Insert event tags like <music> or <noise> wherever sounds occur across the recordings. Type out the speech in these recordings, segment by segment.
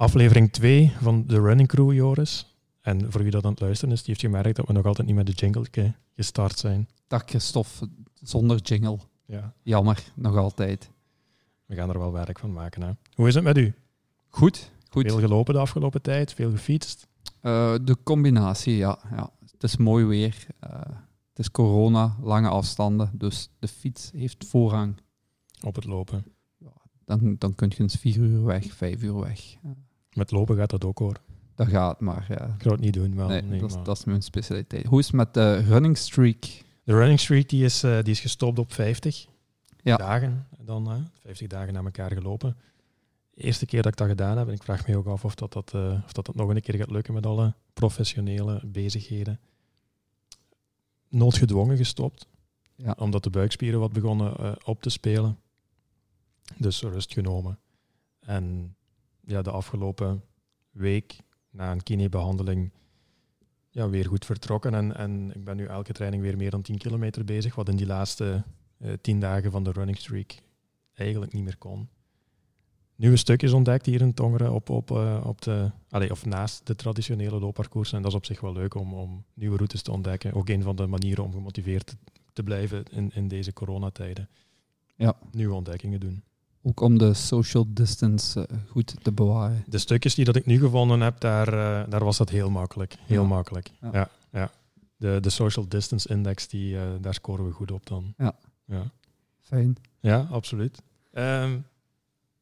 Aflevering 2 van de Running Crew, Joris. En voor wie dat aan het luisteren is, die heeft gemerkt dat we nog altijd niet met de jingle gestart zijn. Dag Christophe, zonder jingle. Ja, Jammer, nog altijd. we gaan er wel werk van maken. Hè. Hoe is het met u? Goed, goed. Veel gelopen de afgelopen tijd, veel gefietst. Eh, de combinatie, ja, ja. Het is mooi weer. Eh, het is corona, lange afstanden. Dus de fiets heeft voorrang. Op het lopen. Dan, dan kun je eens vier uur weg, vijf uur weg. Eh, Met lopen gaat dat ook hoor. dat gaat maar. Ja. Ik zou het niet doen. Wel, Nee, nee, dat, is, maar- dat is mijn specialiteit. Hoe is het met de running streak? De running streak die is, eh, die is gestopt op 50 Ja. dagen. Dan, hè, 50 dagen na elkaar gelopen. De eerste keer dat ik dat gedaan heb, en ik vraag me ook af of dat, dat, eh, of dat, dat nog een keer gaat lukken met alle professionele bezigheden. Noodgedwongen gestopt, Ja. omdat de buikspieren wat begonnen eh, op te spelen. Dus rust genomen. En ja, de afgelopen week, na een kinebehandeling, ja, weer goed vertrokken. En, en ik ben nu elke training weer meer dan 10 kilometer bezig, wat in die laatste eh 10 dagen van de running streak eigenlijk niet meer kon. Nieuwe stukjes ontdekt hier in Tongeren op, op, eh, op de, allee, of naast de traditionele loopparcours. En dat is op zich wel leuk om, om nieuwe routes te ontdekken. Ook een van de manieren om gemotiveerd te, te blijven in, in deze coronatijden. Ja. Nieuwe ontdekkingen doen. Ook om de social distance eh, goed te bewaren. De stukjes die dat ik nu gevonden heb, daar, eh, daar was dat heel makkelijk. Heel Ja. makkelijk. Ja. Ja. Ja, De, de social distance index, die, eh, daar scoren we goed op dan. Ja. Ja, Fijn. ja absoluut. Ehm,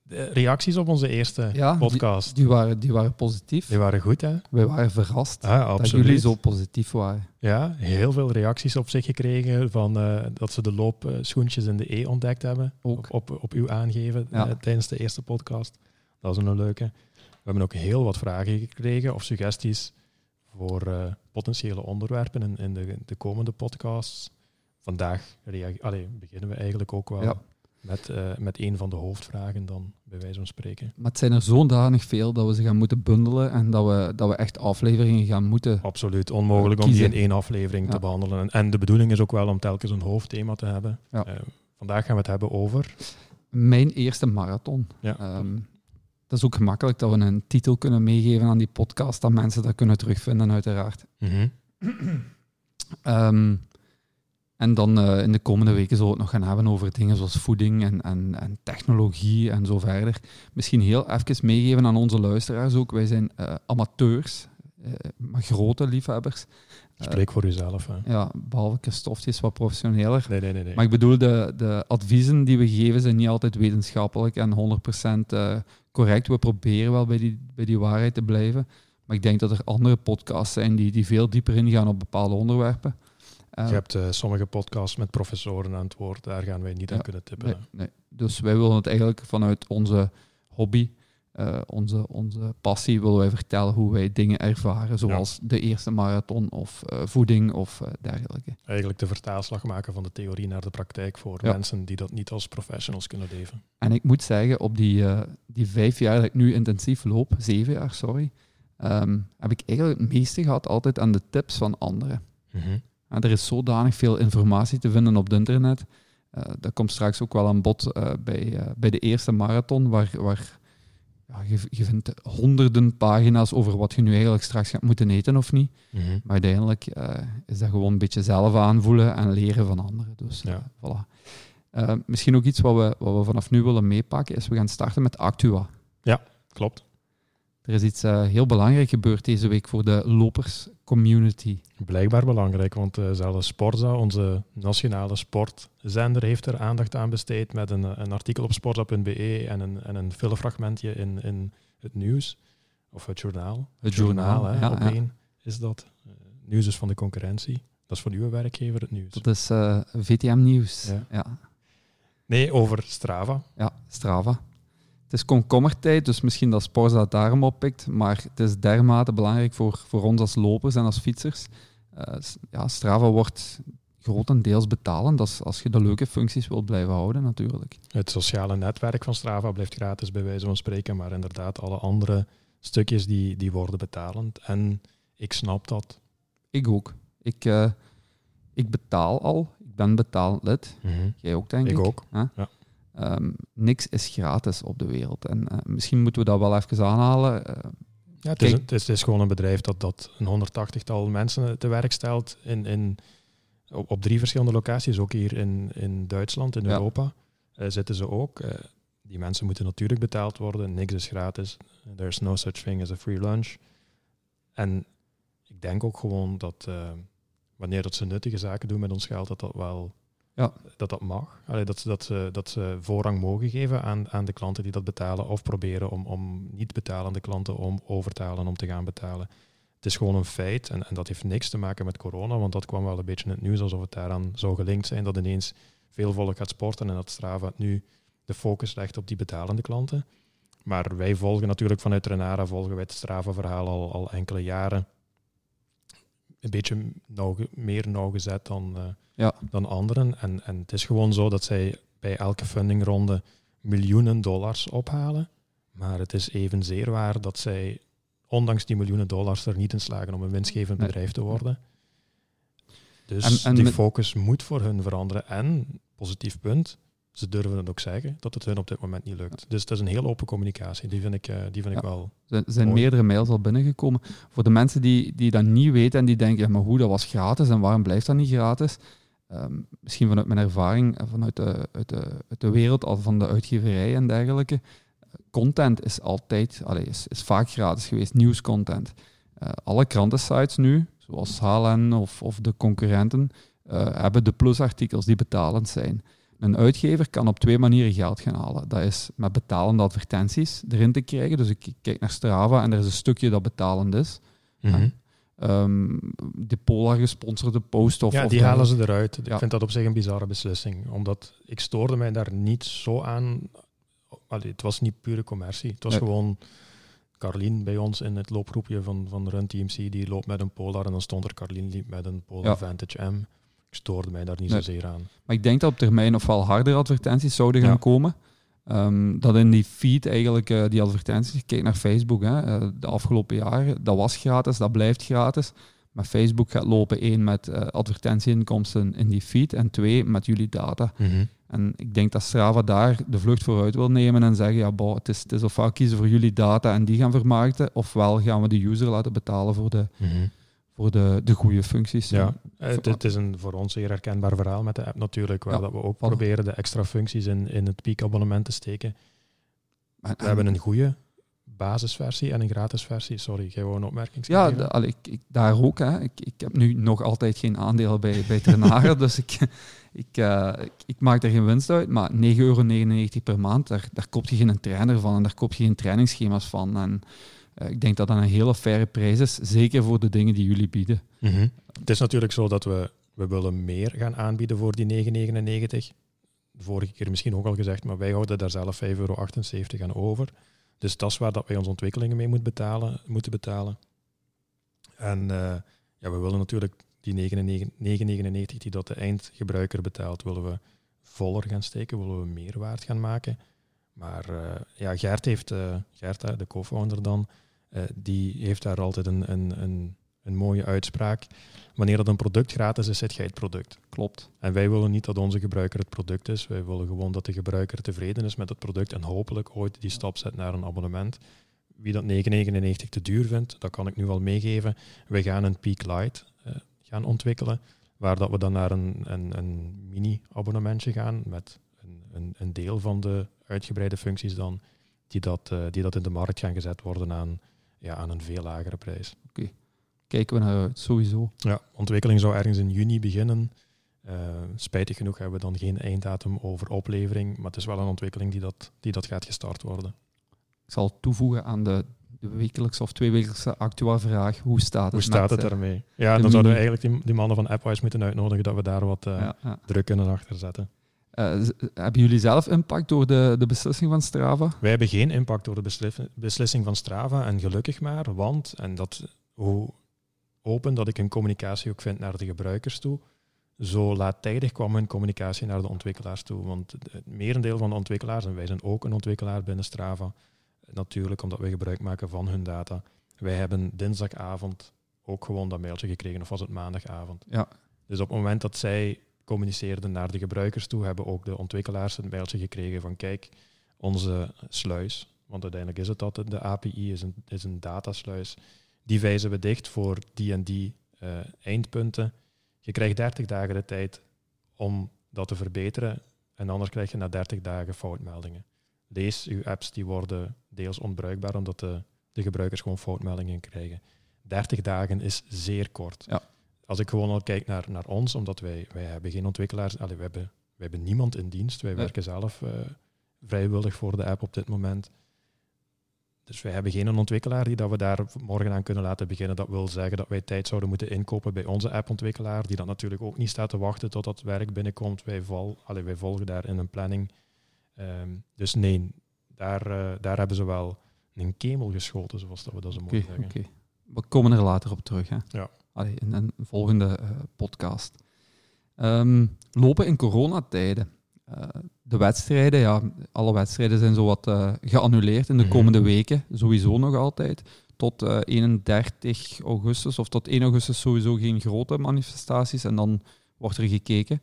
de reacties op onze eerste Ja, podcast, die, Die waren, die waren positief. waren goed, hè? Wij waren verrast Ja, dat jullie zo positief waren. Ja, heel veel reacties op zich gekregen van eh, dat ze de loopschoentjes in de E ontdekt hebben. Ook. Op, op, op uw aangeven Ja. eh, tijdens de eerste podcast. Dat is een leuke. We hebben ook heel wat vragen gekregen of suggesties voor eh, potentiële onderwerpen in, in de, de komende podcasts. Vandaag allee, beginnen we eigenlijk ook wel Ja. Met, eh, met een van de hoofdvragen dan, bij wijze van spreken. Maar het zijn er zodanig veel dat we ze gaan moeten bundelen en dat we, dat we echt afleveringen gaan moeten. Absoluut onmogelijk om die in één aflevering te behandelen. En, en de bedoeling is ook wel om telkens een hoofdthema te hebben. Ja. Eh, vandaag gaan we het hebben over... Mijn eerste marathon. Ja, Ehm, dat is ook gemakkelijk dat we een titel kunnen meegeven aan die podcast, dat mensen dat kunnen terugvinden, uiteraard. Ehm, en dan eh, in de komende weken zullen we het nog gaan hebben over dingen zoals voeding en, en, en technologie en zo verder. Misschien heel even meegeven aan onze luisteraars ook. Wij zijn eh, amateurs, eh, maar grote liefhebbers. Spreek voor uzelf. Hè. ja, behalve Christophe, die is wat professioneler. Nee, nee, nee. nee. Maar ik bedoel, de, de adviezen die we geven zijn niet altijd wetenschappelijk en 100% eh, correct. We proberen wel bij die, bij die waarheid te blijven. Maar ik denk dat er andere podcasts zijn die, die veel dieper ingaan op bepaalde onderwerpen. Eh, Je hebt eh, sommige podcasts met professoren aan het woord. Daar gaan wij niet aan kunnen tippen. nee. Dus wij willen het eigenlijk vanuit onze hobby, eh, onze, onze passie, willen wij vertellen hoe wij dingen ervaren. Zoals de eerste marathon of voeding of dergelijke. Eigenlijk de vertaalslag maken van de theorie naar de praktijk voor Ja. mensen die dat niet als professionals kunnen leven. En ik moet zeggen, op die, die vijf jaar dat ik nu intensief loop, zeven jaar, sorry, ehm, heb ik eigenlijk het meeste gehad altijd aan de tips van anderen. En er is zodanig veel informatie te vinden op het internet. Eh, dat komt straks ook wel aan bod eh, bij, eh, bij de eerste marathon, waar, waar ja, je, je vindt honderden pagina's over wat je nu eigenlijk straks gaat moeten eten of niet. Mhm. Maar uiteindelijk is dat gewoon een beetje zelf aanvoelen en leren van anderen. Dus Ja. voilà. Misschien ook iets wat we, wat we vanaf nu willen meepakken, is we gaan starten met Actua. Klopt. Er is iets eh, heel belangrijk gebeurd deze week voor de lopers community. Blijkbaar belangrijk, want uh, zelfs Sporza, onze nationale sportzender, heeft er aandacht aan besteed met een, een artikel op sporza.be en een, en een filmfragmentje in, in het nieuws, of het journaal. Het journaal, hè, ja, op ja. één is dat. Uh, nieuws is van de concurrentie. Dat is voor uw werkgever het nieuws. Dat is eh, VTM Nieuws. Ja. Ja. Nee, over Strava. Ja, Strava. Het is komkommertijd, dus misschien dat Sporza het daarom oppikt, maar het is dermate belangrijk voor, voor ons als lopers en als fietsers. Uh, ja, Strava wordt grotendeels betalend als, als je de leuke functies wilt blijven houden, natuurlijk. Het sociale netwerk van Strava blijft gratis, bij wijze van spreken, maar inderdaad alle andere stukjes die, die worden betalend. En ik snap dat. Ik ook. Ik, uh, ik betaal al. Ik ben betaald lid. Mm -hmm. Jij ook, denk ik. Ik ook. Huh? Ja. Ehm, niks is gratis op de wereld. En eh, misschien moeten we dat wel even aanhalen. Uh, ja, het is, het, is, het, is, gewoon een bedrijf dat, dat een 180-tal mensen te werk stelt in, in, op, op, drie verschillende locaties. Ook hier in, in Duitsland, in Europa, uh, zitten ze ook. die mensen moeten natuurlijk betaald worden. Niks is gratis. There's no such thing as a free lunch. En ik denk ook gewoon dat wanneer dat ze nuttige zaken doen met ons geld, dat dat wel ja. dat dat mag. Dat, ze, dat, ze, dat ze voorrang mogen geven aan, aan de klanten die dat betalen of proberen om, om niet betalende klanten om over te halen om te gaan betalen. Het is gewoon een feit en, en dat heeft niks te maken met corona, want dat kwam wel een beetje in het nieuws alsof het daaraan zou gelinkt zijn dat ineens veel volk gaat sporten en dat Strava nu de focus legt op die betalende klanten. Maar wij volgen natuurlijk vanuit Renara, volgen wij het Strava-verhaal al, al enkele jaren een beetje nauw, meer nauwgezet dan, uh, ja. dan anderen. En, en het is gewoon zo dat zij bij elke fundingronde miljoenen dollars ophalen. Maar het is evenzeer waar dat zij, ondanks die miljoenen dollars, er niet in slagen om een winstgevend bedrijf te worden. Dus en, die focus moet voor hun veranderen. En, positief punt, ze durven het ook zeggen dat het hun op dit moment niet lukt. Dus het is een heel open communicatie. Die vind ik, uh, die vind ik wel. Er zijn meerdere mails al binnengekomen. Voor de mensen die, die dat niet weten en die denken, ja, maar hoe, dat was gratis en waarom blijft dat niet gratis? Um, misschien vanuit mijn ervaring, vanuit de, uit de, uit de wereld, al van de uitgeverij en dergelijke. Content is altijd, allez, is, is vaak gratis geweest, nieuwscontent. Uh, alle krantensites nu, zoals HLN of, of de concurrenten, uh, hebben de plusartikels die betalend zijn. Een uitgever kan op twee manieren geld gaan halen. Dat is met betalende advertenties erin te krijgen. Dus ik kijk naar Strava en er is een stukje dat betalend is. Mm de Polar gesponsorde post of... Ja, die halen ze eruit. Ik vind dat op zich een bizarre beslissing. Omdat ik stoorde mij daar niet zo aan... Allee, het was niet pure commercie. Het was gewoon... Carlien bij ons in het loopgroepje van, van Run TMC, die loopt met een Polar en dan stond er Carlien liep met een Polar Vantage M ik stoorde mij daar niet zozeer aan. Maar ik denk dat op termijn nog wel harder advertenties zouden gaan komen. Um, dat in die feed eigenlijk uh, die advertenties, kijk naar Facebook, hè, uh, de afgelopen jaren, dat was gratis, dat blijft gratis. Maar Facebook gaat lopen één met uh, advertentieinkomsten in die feed en twee met jullie data. Mhm. En ik denk dat Strava daar de vlucht vooruit wil nemen en zeggen, ja, boh, het, is, het is ofwel kiezen voor jullie data en die gaan vermarkten, ofwel gaan we de user laten betalen voor de, mhm voor de, de goede functies. Ja, het, het, is een voor ons zeer herkenbaar verhaal met de app natuurlijk, waar dat we ook proberen de extra functies in, in het piekabonnement te steken. we hebben een goede basisversie en een gratis versie. Sorry, jij wou een opmerking Ja, ik, ik, daar ook. Hè. Ik, ik heb nu nog altijd geen aandeel bij, bij <laughs> dus ik, ik, uh, ik, ik, maak er geen winst uit. Maar 9,99 euro per maand, daar, daar koop je geen trainer van en daar koop je geen trainingsschema's van. En eh, ik denk dat dat een hele faire prijs is, zeker voor de dingen die jullie bieden. Mhm. Het is natuurlijk zo dat we, we willen meer gaan aanbieden voor die 9,99. De vorige keer misschien ook al gezegd, maar wij houden daar zelf 5,78 euro aan over. Dus dat is waar dat wij onze ontwikkelingen mee moeten betalen. Moeten betalen. En uh, ja, we willen natuurlijk die 9,99 die dat de eindgebruiker betaalt, willen we voller gaan steken, willen we meer waard gaan maken. Maar uh, ja, Gert heeft, Gert, de co-founder dan, uh, die heeft daar altijd een, een, een, een, mooie uitspraak. Wanneer dat een product gratis is, zit jij het product. Klopt. En wij willen niet dat onze gebruiker het product is. Wij willen gewoon dat de gebruiker tevreden is met het product en hopelijk ooit die stap zet naar een abonnement. Wie dat 9,99 te duur vindt, dat kan ik nu al meegeven. Wij gaan een Peak Lite uh, gaan ontwikkelen, waar dat we dan naar een, een, een mini-abonnementje gaan met een, een, een deel van de uitgebreide functies dan, die dat, uh, die dat in de markt gaan gezet worden aan ja, aan een veel lagere prijs. Oké, kijken we naar uit, sowieso. Ja, ontwikkeling zou ergens in juni beginnen. Uh, spijtig genoeg hebben we dan geen einddatum over oplevering, maar het is wel een ontwikkeling die dat, die dat gaat gestart worden. Ik zal toevoegen aan de, de wekelijkse of tweewekelijkse actuele vraag. Hoe staat het Hoe staat het ermee? Ja, dan zouden we eigenlijk die, die, mannen van AppWise moeten uitnodigen dat we daar wat uh, druk kunnen achter zetten. Uh, hebben jullie zelf impact door de, de beslissing van Strava? Wij hebben geen impact door de beslissing van Strava. En gelukkig maar, want, en dat hoe open dat ik een communicatie ook vind naar de gebruikers toe, zo laattijdig kwam hun communicatie naar de ontwikkelaars toe. Want het merendeel van de ontwikkelaars, en wij zijn ook een ontwikkelaar binnen Strava, natuurlijk omdat wij gebruik maken van hun data. Wij hebben dinsdagavond ook gewoon dat mailtje gekregen, of was het maandagavond. Ja. Dus op het moment dat zij communiceerden naar de gebruikers toe, hebben ook de ontwikkelaars een mailtje gekregen van kijk, onze sluis, want uiteindelijk is het dat, de API is een, is een datasluis, die wijzen we dicht voor die en die uh, eindpunten. Je krijgt 30 dagen de tijd om dat te verbeteren en anders krijg je na 30 dagen foutmeldingen. Lees, uw apps die worden deels onbruikbaar omdat de, de gebruikers gewoon foutmeldingen krijgen. 30 dagen is zeer kort. Ja. Als ik gewoon al kijk naar, naar ons, omdat wij, wij hebben geen ontwikkelaars, allee, we, hebben, wij hebben niemand in dienst, wij werken zelf uh, vrijwillig voor de app op dit moment. Dus wij hebben geen ontwikkelaar die dat we daar morgen aan kunnen laten beginnen. Dat wil zeggen dat wij tijd zouden moeten inkopen bij onze appontwikkelaar, die dan natuurlijk ook niet staat te wachten tot dat werk binnenkomt. Wij, vol, allee, wij volgen daar in een planning. Um, dus nee, daar, uh, daar hebben ze wel een kemel geschoten, zoals dat we dat zo mogen zeggen. Okay. We komen er later op terug, hè? Ja. Allee, in een volgende uh, podcast. Um, lopen in coronatijden. Uh, de wedstrijden, ja, alle wedstrijden zijn zowat uh, geannuleerd in de komende weken, sowieso nog altijd. Tot uh, 31 augustus of tot 1 augustus sowieso geen grote manifestaties en dan wordt er gekeken.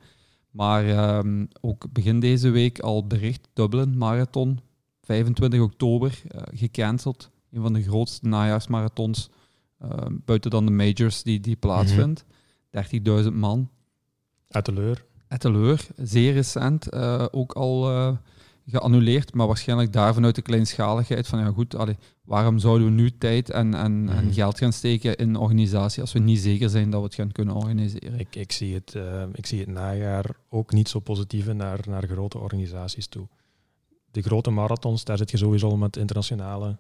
Maar um, ook begin deze week al bericht, Dublin Marathon, 25 oktober, uh, gecanceld. Een van de grootste najaarsmarathons, buiten dan de majors die, die plaatsvindt. Mm -hmm. 30.000 man. Uit de leur. Etteleur, zeer recent, uh, ook al uh, geannuleerd, maar waarschijnlijk daar vanuit de kleinschaligheid van ja goed, allee, waarom zouden we nu tijd en, en, mm. en, geld gaan steken in een organisatie als we niet zeker zijn dat we het gaan kunnen organiseren? Ik, ik, zie, het, uh, ik zie het najaar ook niet zo positief naar, naar grote organisaties toe. De grote marathons, daar zit je sowieso al met internationale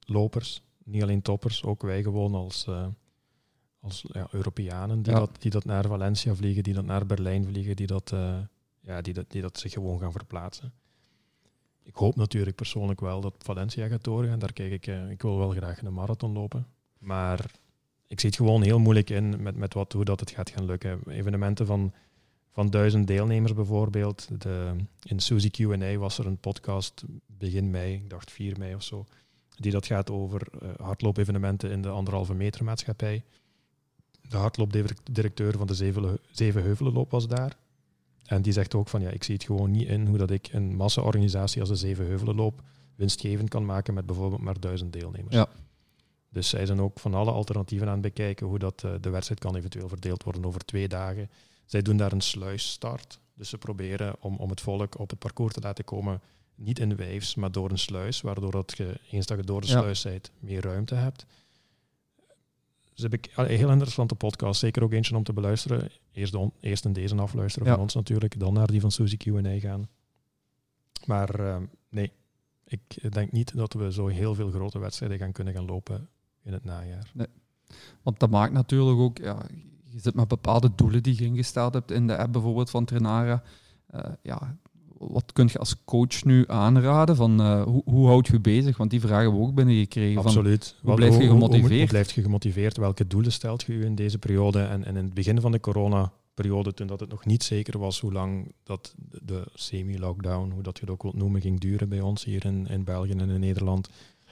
lopers, niet alleen toppers, ook wij gewoon als als ja, Europeanen die, dat, die dat naar Valencia vliegen, die dat naar Berlijn vliegen, die dat, uh, ja, die dat, die dat zich gewoon gaan verplaatsen. Ik hoop natuurlijk persoonlijk wel dat Valencia gaat doorgaan. Daar kijk ik, uh, ik wil wel graag een marathon lopen. Maar ik zie het gewoon heel moeilijk in met, met wat, hoe dat het gaat gaan lukken. Evenementen van, van duizend deelnemers bijvoorbeeld. De, in Suzy Q&A was er een podcast begin mei, ik dacht 4 mei of zo, die dat gaat over uh, hardloopevenementen in de anderhalve meter maatschappij de hardloopdirecteur van de Zevenheuvelenloop was daar. En die zegt ook van ja, ik zie het gewoon niet in hoe dat ik een massa-organisatie als de Zevenheuvelenloop winstgevend kan maken met bijvoorbeeld maar duizend deelnemers. Ja. Dus zij zijn ook van alle alternatieven aan het bekijken hoe dat, uh, de wedstrijd kan eventueel verdeeld worden over twee dagen. Zij doen daar een sluisstart. Dus ze proberen om, om het volk op het parcours te laten komen, niet in waves, maar door een sluis, waardoor dat je, eens dat je door de sluis bent, meer ruimte hebt. Dus heb ik een heel interessante podcast. Zeker ook eentje om te beluisteren. Eerst, de, eerst in deze afluisteren ja. van ons natuurlijk. Dan naar die van Suzy Q&A gaan. Maar uh, nee, ik denk niet dat we zo heel veel grote wedstrijden gaan kunnen gaan lopen in het najaar. Nee. Want dat maakt natuurlijk ook... Ja, je zit met bepaalde doelen die je ingesteld hebt in de app bijvoorbeeld van Trenara. Uh, ja, wat kun je als coach nu aanraden? Van, uh, hoe, hoe houd je bezig? Want die vragen hebben we ook binnengekregen. Absoluut. Van, hoe blijf je gemotiveerd? Hoe, hoe, blijf je gemotiveerd? Welke doelen stelt je u in deze periode? En, en in het begin van de corona-periode, toen dat het nog niet zeker was hoe lang dat de semi-lockdown, hoe dat je het ook wilt noemen, ging duren bij ons hier in, in België en in Nederland,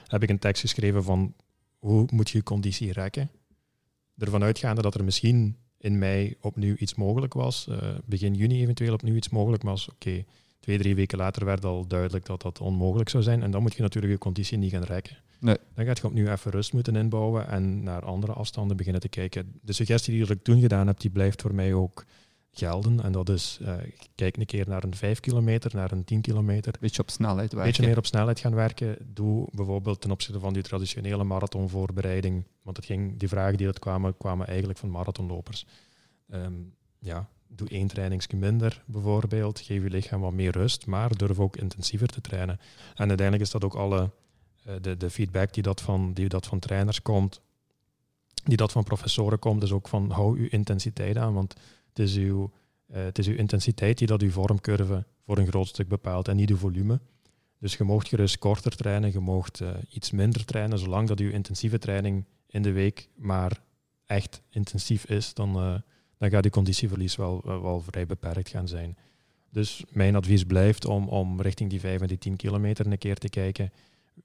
heb ik een tekst geschreven van hoe moet je je conditie rekken? Ervan uitgaande dat er misschien in mei opnieuw iets mogelijk was, uh, begin juni eventueel opnieuw iets mogelijk was, oké, okay, Twee, drie weken later werd al duidelijk dat dat onmogelijk zou zijn. En dan moet je natuurlijk je conditie niet gaan rekken. Nee. Dan gaat je opnieuw even rust moeten inbouwen en naar andere afstanden beginnen te kijken. De suggestie die ik toen gedaan heb, die blijft voor mij ook gelden. En dat is, uh, kijk een keer naar een 5 kilometer, naar een 10 kilometer. Beetje op snelheid werken. Beetje meer op snelheid gaan werken. Doe bijvoorbeeld ten opzichte van die traditionele marathonvoorbereiding. Want het ging, die vragen die dat kwamen, kwamen eigenlijk van marathonlopers. Um, ja, doe één trainingsje minder bijvoorbeeld. Geef je lichaam wat meer rust, maar durf ook intensiever te trainen. En uiteindelijk is dat ook alle uh, de, de feedback die dat, van, die dat van trainers komt, die dat van professoren komt, is ook van hou uw intensiteit aan, want het is uw, uh, het is uw intensiteit die dat uw vormcurve voor een groot stuk bepaalt en niet uw volume. Dus je moogt gerust korter trainen, je moogt uh, iets minder trainen, zolang dat uw intensieve training in de week maar echt intensief is, dan, dan gaat die conditieverlies wel, wel vrij beperkt gaan zijn. Dus mijn advies blijft om, om richting die 5 en die 10 kilometer een keer te kijken.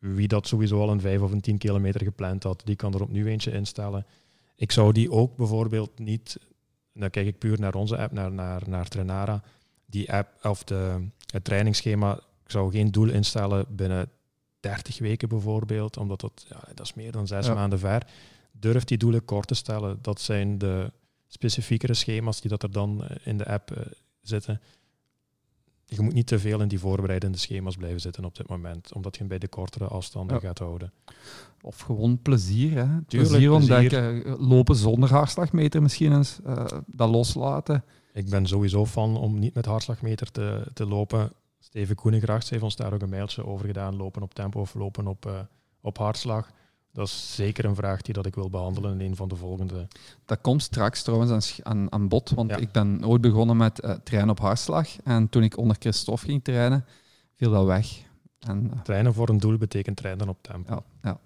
Wie dat sowieso al een 5 of een 10 kilometer gepland had, die kan er opnieuw eentje instellen. Ik zou die ook bijvoorbeeld niet dan kijk ik puur naar onze app, naar, naar, naar Trainara, die app of de, het trainingsschema, ik zou geen doel instellen binnen 30 weken bijvoorbeeld, omdat dat, ja, dat is meer dan zes Ja. maanden ver. Durf die doelen kort te stellen. Dat zijn de specifiekere schema's die dat er dan eh, in de app eh, zitten. Je moet niet te veel in die voorbereidende schema's blijven zitten op dit moment, omdat je hem bij de kortere afstanden Ja. gaat houden. Of gewoon plezier. Hè? Tuurlijk, plezier plezier. ontdekken. Lopen zonder hartslagmeter misschien eens. eh, dat loslaten. Ik ben sowieso fan om niet met hartslagmeter te, te lopen. Steven Koenegracht heeft ons daar ook een mailtje over gedaan. Lopen op tempo of lopen op, eh, op hartslag. Dat is zeker een vraag die dat ik wil behandelen in een van de volgende. Dat komt straks trouwens aan, aan, aan bod. Want Ja. ik ben ooit begonnen met eh, trainen op hartslag. En toen ik onder Christophe ging trainen, viel dat weg. En, eh, Trainen voor een doel betekent trainen op tempo. ja, ja.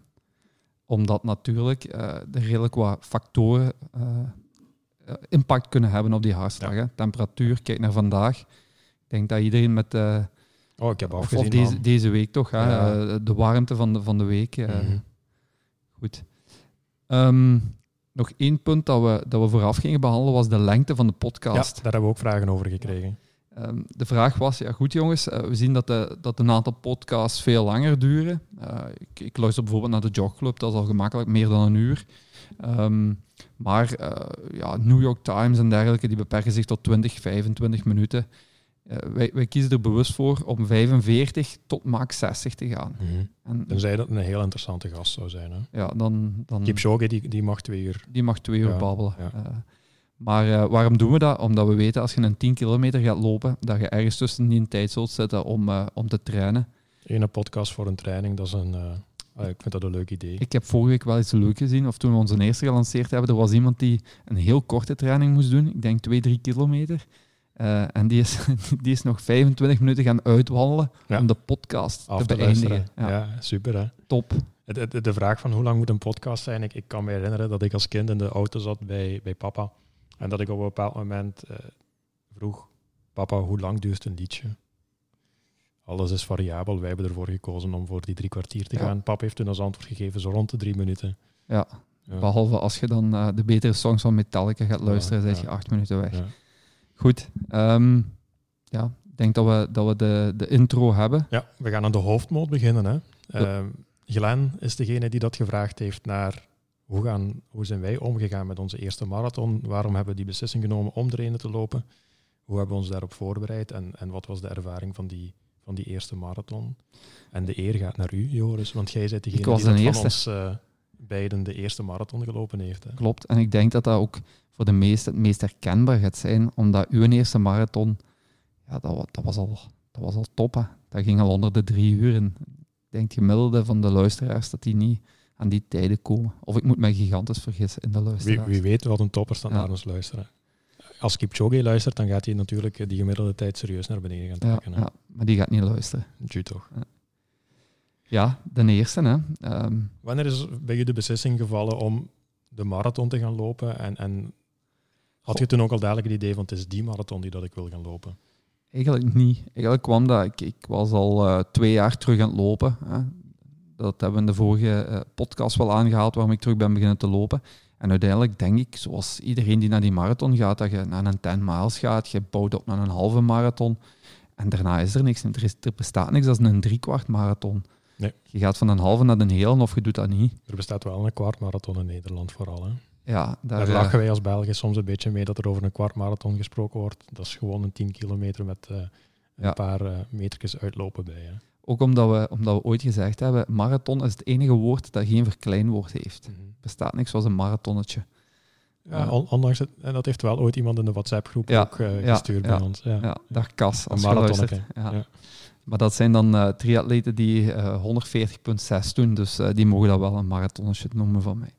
Omdat natuurlijk eh, er redelijk wat factoren impact kunnen hebben op die hartslag. Temperatuur, kijk naar vandaag. Ik denk dat iedereen met... Oh, ik heb afgezien. of deze, deze week toch, hè, Ja. de warmte van de, van de week. Mhm. Goed. Ehm, nog één punt dat we, dat we vooraf gingen behandelen was de lengte van de Ja, podcast. daar hebben we ook vragen over gekregen. Ehm, de vraag was, ja goed jongens, eh, we zien dat, de, dat een aantal podcasts veel langer duren. Eh, ik, ik luister bijvoorbeeld naar de Jogclub, dat is al gemakkelijk meer dan een uur. Ehm, maar eh, ja, New York Times en dergelijke, die beperken zich tot 20, 25 minuten. Eh, wij, wij kiezen er bewust voor om 45 tot max 60 te gaan. En Tenzij dat een heel interessante gast zou zijn. Hè? ja, dan, dan, Kipchoge, die, die mag twee uur. die mag twee uur Ja, babbelen. ja. Eh, maar eh, waarom doen we dat? Omdat we weten als je een 10 kilometer gaat lopen, dat je ergens tussen die een tijd zult zitten om, om te trainen. Ene podcast voor een training, dat is een... ah, ik vind dat een leuk idee. Ik heb vorige week wel iets leuk gezien, of toen we onze eerste gelanceerd hebben, er was iemand die een heel korte training moest doen, ik denk 2, 3 kilometer. Eh, en die is, <laughs> die is nog 25 minuten gaan uitwandelen Ja. om de podcast Af te beëindigen. Ja. Ja, super hè. Top. Het- De vraag van hoe lang moet een podcast zijn? Ik, ik kan me herinneren dat ik als kind in de auto zat bij, bij papa. En dat ik op een bepaald moment eh, vroeg, papa, hoe lang duurt een liedje? Alles is variabel. Wij hebben ervoor gekozen om voor die drie kwartier te Ja. gaan. Pap heeft toen als antwoord gegeven, zo rond de drie minuten. Ja. Behalve als je dan eh, de betere songs van Metallica gaat luisteren, zit je acht minuten weg. Goed. ehm, ja, ik denk dat we, dat we de, de intro hebben. Ja, we gaan aan de hoofdmoot beginnen. Hè. Ehm, Glenn is degene die dat gevraagd heeft naar hoe, gaan, hoe zijn wij omgegaan met onze eerste marathon? Waarom hebben we die beslissing genomen om er een te lopen? Hoe hebben we ons daarop voorbereid? En, en wat was de ervaring van die, van die eerste marathon? En de eer gaat naar u, Joris, want jij bent degene die de van ons eh, beiden de eerste marathon gelopen heeft. Hè. Klopt. En ik denk dat dat ook voor de meesten het meest herkenbaar gaat zijn, omdat uw eerste marathon, ja, dat, dat, was, al, dat was al top. Hè. Dat ging al onder de drie uur. En ik denk gemiddelde van de luisteraars dat die niet aan die tijden komen. Of ik moet mij gigantisch vergissen in de Wie, luisteraars. wie weet wat een topper staat Ja. naar ons luisteren. Als Kipchoge luistert, dan gaat hij natuurlijk die gemiddelde tijd serieus naar beneden gaan ja, trekken. hè. ja, maar die gaat niet luisteren. Tju toch. Ja, de eerste. Hè. Ehm, Wanneer is bij je de beslissing gevallen om de marathon te gaan lopen? En, en had je toen ook al dadelijk het idee van het is die marathon die dat ik wil gaan lopen? Eigenlijk niet. Eigenlijk kwam dat, ik, ik was al eh, twee jaar terug aan het lopen. Hè. Dat hebben we in de vorige eh, podcast wel aangehaald, waarom ik terug ben beginnen te lopen. En uiteindelijk denk ik, zoals iedereen die naar die marathon gaat, dat je naar een 10 miles gaat, je bouwt op naar een halve marathon. En daarna is er niks. Er, is, er bestaat niks als een driekwart marathon. Nee. Je gaat van een halve naar een hele of je doet dat niet. Er bestaat wel een kwart marathon in Nederland vooral. Hè? Ja, daar, Daar eh, lachen wij als Belgen soms een beetje mee dat er over een kwart marathon gesproken wordt. Dat is gewoon een 10 kilometer met eh, een Ja. paar eh metertjes uitlopen bij. Hè? ook omdat we, omdat we ooit gezegd hebben, marathon is het enige woord dat geen verkleinwoord heeft. Mhm. Er bestaat niks zoals een marathonnetje. Ja, on- ondanks het, en dat heeft wel ooit iemand in de WhatsApp-groep Ja, ook gestuurd ja, bij ons. Ja. Dag Kas, Een als je marathonnetje. Maar dat zijn dan triatleten die eh 140,6 doen, dus die mogen dat wel een marathonnetje noemen van mij.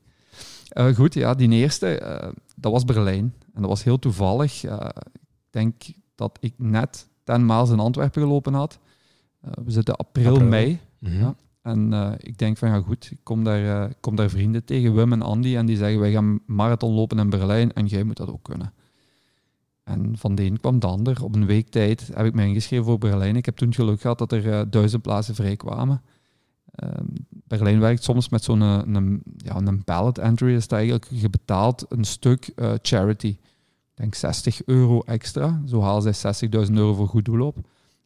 Eh, goed, ja, die eerste, eh, dat was Berlijn. En dat was heel toevallig. Eh, ik denk dat ik net 10 miles in Antwerpen gelopen had. We zitten april, April. mei. Mhm. Ja. En ik denk van ja goed, ik kom daar, ik kom daar vrienden tegen, Wim en Andy, en die zeggen wij gaan marathon lopen in Berlijn en jij moet dat ook kunnen. En van de een kwam de ander. Op een week tijd heb ik me ingeschreven voor Berlijn. Ik heb toen geluk gehad dat er duizend plaatsen vrij kwamen. Ehm, Berlijn werkt soms met zo'n eh, een, ja, een ballot entry. Is dat eigenlijk, je betaalt een stuk eh, charity. denk 60 euro extra. Zo halen zij 60.000 euro voor goed doel op.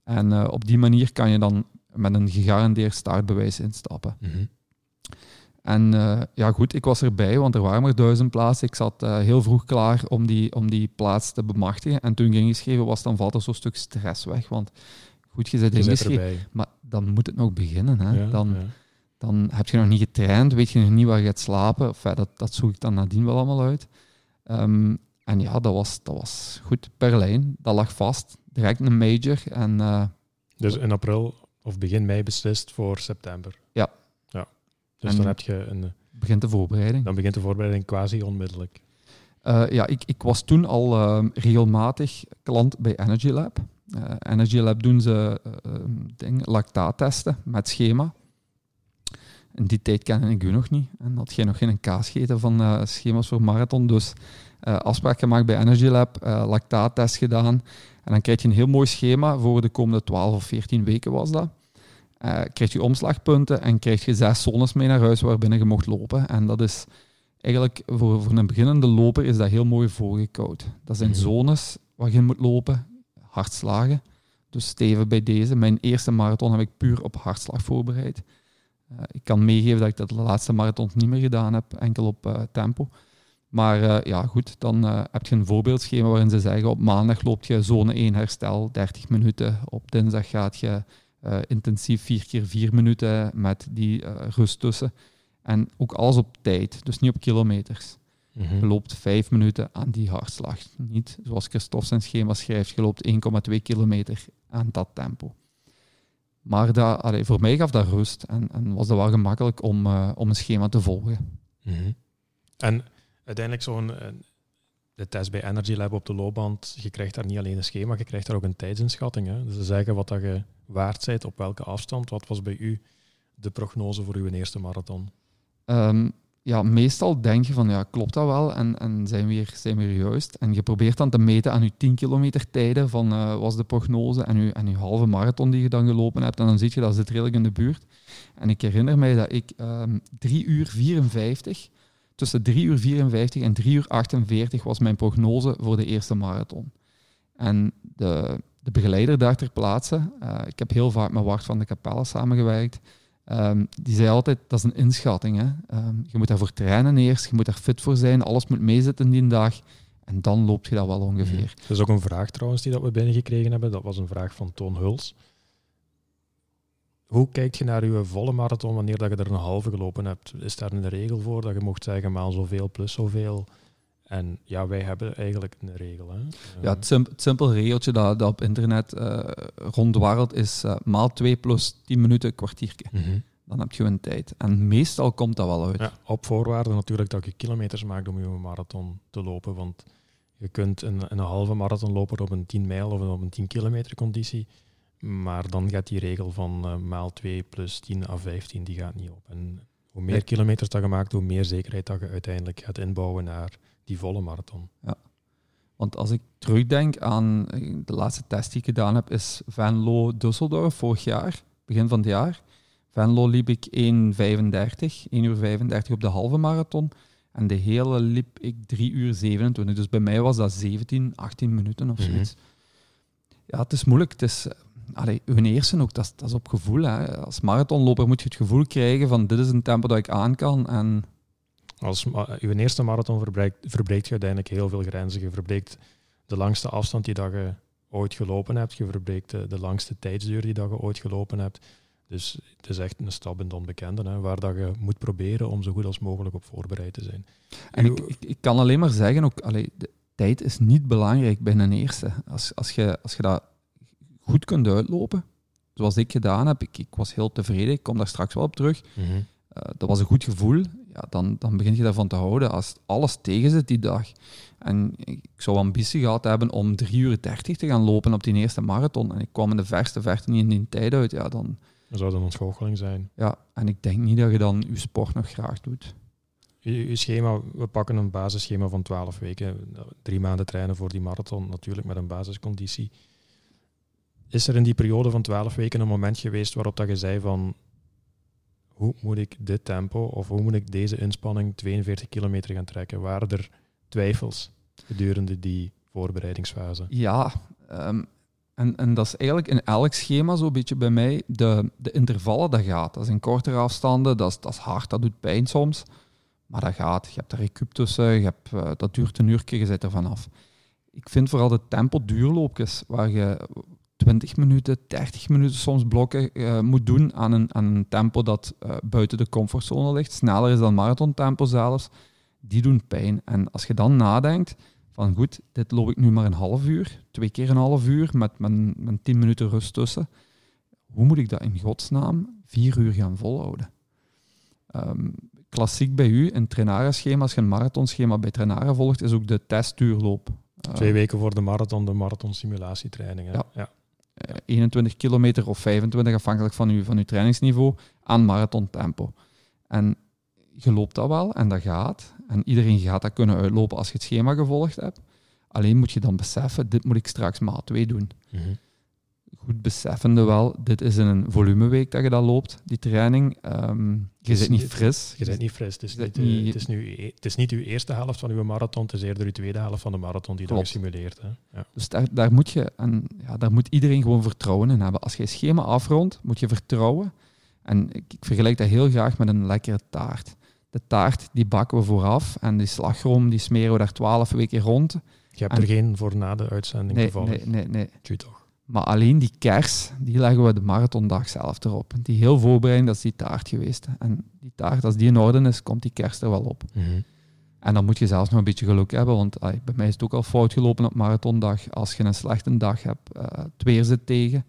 En uh, op die manier kan je dan met een gegarandeerd startbewijs instappen. Mhm. En uh, ja, goed, ik was erbij, want er waren maar duizend plaatsen. Ik zat uh, heel vroeg klaar om die, om die plaats te bemachtigen. En toen ik ingeschreven was, dan valt er zo'n stuk stress weg. Want goed, je zit ingeschreven, maar dan moet het nog beginnen. Hè? Ja, dan, ja. dan heb je nog niet getraind, weet je nog niet waar je gaat slapen. Enfin, dat, dat zoek ik dan nadien wel allemaal uit. Um, en ja, dat was, dat was goed. Berlijn, dat lag vast. Direct een major. En, uh, dus in april of begin mei beslist voor september? Ja. ja. Dus En dan heb je een... begint de voorbereiding. Dan begint de voorbereiding quasi onmiddellijk. Uh, ja, ik, ik was toen al uh, regelmatig klant bij Energy Lab. Uh, Energy Lab doen ze ding, lactaattesten met schema. In die tijd kende ik u nog niet. En had jij nog geen kaas gegeten van schema's voor marathon. Dus afspraak gemaakt bij Energy Lab, lactaattest gedaan. En dan krijg je een heel mooi schema voor de komende 12 of 14 weken was dat. Uh, krijg je omslagpunten en krijg je zes zones mee naar huis waarbinnen je mocht lopen. En dat is eigenlijk voor, voor een beginnende loper is dat heel mooi voorgekoud. Dat zijn Mhm. zones waar je moet lopen, hartslagen. Dus Steven bij deze. Mijn eerste marathon heb ik puur op hartslag voorbereid. Uh, ik kan meegeven dat ik dat de laatste marathon niet meer gedaan heb, enkel op uh, tempo. Maar uh, ja, goed, dan heb je een voorbeeldschema waarin ze zeggen op maandag loopt je zone 1 herstel, 30 minuten. Op dinsdag gaat je intensief 4 keer 4 minuten met die rust tussen. En ook alles op tijd, dus niet op kilometers. Mhm. Je loopt 5 minuten aan die hartslag. Niet zoals Christophe zijn schema schrijft, je loopt 1,2 kilometer aan dat tempo. Maar dat, allee, voor mij gaf dat rust en, en was dat wel gemakkelijk om, uh, om een schema te volgen. Mhm. En uiteindelijk zo'n de test bij Energy Lab op de loopband, je krijgt daar niet alleen een schema, je krijgt daar ook een tijdsinschatting. Hè? Dus ze zeggen wat dat je waard bent, op welke afstand. Wat was bij u de prognose voor uw eerste marathon? Um, ja, meestal denk je van, ja, klopt dat wel? En, en zijn, we hier, zijn we juist? En je probeert dan te meten aan je 10 kilometer tijden van uh, was de prognose en je, en je halve marathon die je dan gelopen hebt. En dan zie je dat zit redelijk in de buurt. En ik herinner mij dat ik um, 3 uur 54 tussen 3 uur 54 en 3 uur 48 was mijn prognose voor de eerste marathon. En de, de begeleider daar ter plaatse, uh, ik heb heel vaak met Wart van de Capelle samengewerkt, um, die zei altijd, dat is een inschatting. Hè? Um, je moet daarvoor trainen eerst, je moet daar fit voor zijn, alles moet meezitten die dag. En dan loopt je dat wel ongeveer. Dat is ook een vraag trouwens die dat we binnengekregen hebben. Dat was een vraag van Toon Huls. Hoe kijk je naar je volle marathon wanneer dat je er een halve gelopen hebt? Is daar een regel voor dat je mocht zeggen maal zoveel plus zoveel? En ja, wij hebben eigenlijk een regel. Hè? Ja, het, simp het simpel regeltje dat, dat op internet uh, rondwarrelt is uh, maal 2 plus 10 minuten kwartiertje. Mm -hmm. Dan heb je een tijd. En meestal komt dat wel uit. Ja, op voorwaarde natuurlijk dat je kilometers maakt om je marathon te lopen. Want je kunt een, een halve marathon lopen op een 10 mijl of op een 10 kilometer conditie. Maar dan gaat die regel van uh, maal 2 plus 10 à 15, die gaat niet op. En hoe meer Nee. kilometers dat je maakt, hoe meer zekerheid dat je uiteindelijk gaat inbouwen naar die volle marathon. Want als ik terugdenk aan eh, de laatste test die ik gedaan heb, is Venlo-Düsseldorf vorig jaar, begin van het jaar. Venlo liep ik 1,35, 1 uur 35 op de halve marathon. En de hele liep ik 3 uur 27. Dus bij mij was dat 17, 18 minuten of Mhm. zoiets. Ja, het is moeilijk. Het is, eh, allee, hun eerste ook, dat is, dat is op gevoel. Hè. Als marathonloper moet je het gevoel krijgen van dit is een tempo dat ik aan kan. En Als je eerste marathon verbreekt, verbreekt je uiteindelijk heel veel grenzen. Je verbreekt de langste afstand die dat je ooit gelopen hebt. Je verbreekt de, de langste tijdsduur die dat je ooit gelopen hebt. Dus het is echt een stap in het onbekende, hè, waar dat je moet proberen om zo goed als mogelijk op voorbereid te zijn. En ik, ik, ik kan alleen maar zeggen, ook, allee, de tijd is niet belangrijk bij een eerste. Als, als, je, als je dat goed kunt uitlopen, zoals ik gedaan heb, ik, ik was heel tevreden, ik kom daar straks wel op terug. Mhm. Eh, dat was een goed gevoel, ja, dan, dan begin je daarvan te houden als alles tegen zit die dag. En ik zou ambitie gehad hebben om 3 uur 30 te gaan lopen op die eerste marathon. En ik kwam in de verste verte niet in die tijd uit. Ja, dan, Dat zou een ontgoocheling zijn. ja, en ik denk niet dat je dan je sport nog graag doet. Je, je schema, we pakken een basisschema van 12 weken. Drie maanden trainen voor die marathon, natuurlijk met een basisconditie. Is er in die periode van 12 weken een moment geweest waarop dat je zei van hoe moet ik dit tempo of hoe moet ik deze inspanning 42 kilometer gaan trekken? Waren er twijfels? gedurende die voorbereidingsfase. Ja, ehm, en, en dat is eigenlijk in elk schema zo'n beetje bij mij de, de intervallen dat gaat. Dat is in kortere afstanden, dat is, dat is hard, dat doet pijn soms. Maar dat gaat. Je hebt er recup tussen, je hebt, uh, dat duurt een uurtje, je zit er vanaf. Ik vind vooral de tempo duurloopjes, waar je 20 minuten, 30 minuten soms blokken uh, moet doen aan een, aan een tempo dat uh, buiten de comfortzone ligt, sneller is dan marathontempo zelfs, die doen pijn. En als je dan nadenkt van goed, dit loop ik nu maar een half uur, twee keer een half uur met mijn, mijn 10 minuten rust tussen, hoe moet ik dat in godsnaam vier uur gaan volhouden? Um, klassiek bij u, in trainarenschema, als je een marathonschema bij trainaren volgt, is ook de testduurloop. Twee weken voor de marathon, de marathon simulatietraining. Ja. ja. 21 eh, kilometer of 25, afhankelijk van uw, van uw trainingsniveau, aan marathontempo. En je loopt dat wel en dat gaat. En iedereen gaat dat kunnen uitlopen als je het schema gevolgd hebt. Alleen moet je dan beseffen, dit moet ik straks maat 2 doen. -hmm. Goed beseffende wel, dit is in een volumeweek dat je dat loopt, die training. Um, je zit niet fris. Je zit niet fris. Het is niet, niet, het, is nu, het is niet uw eerste helft van uw marathon, het is eerder uw tweede helft van de marathon die Klopt. je gesimuleerd. Hè? Ja. Dus daar, daar, moet je, en ja, daar moet iedereen gewoon vertrouwen in hebben. Als je schema afrondt, moet je vertrouwen. En ik, ik vergelijk dat heel graag met een lekkere taart. De taart die bakken we vooraf en die slagroom die smeren we daar twaalf weken rond. Je hebt er geen voor na de uitzending nee, gevallen. Nee, nee, nee. Tjie toch. Maar alleen die kers, die leggen we de marathondag zelf erop. Die heel voorbereiding, dat is die taart geweest. En die taart, als die in orde is, komt die kers er wel op. Mm -hmm. En dan moet je zelfs nog een beetje geluk hebben, want ay, bij mij is het ook al fout gelopen op marathondag. Als je een slechte dag hebt, uh, het weer zit tegen.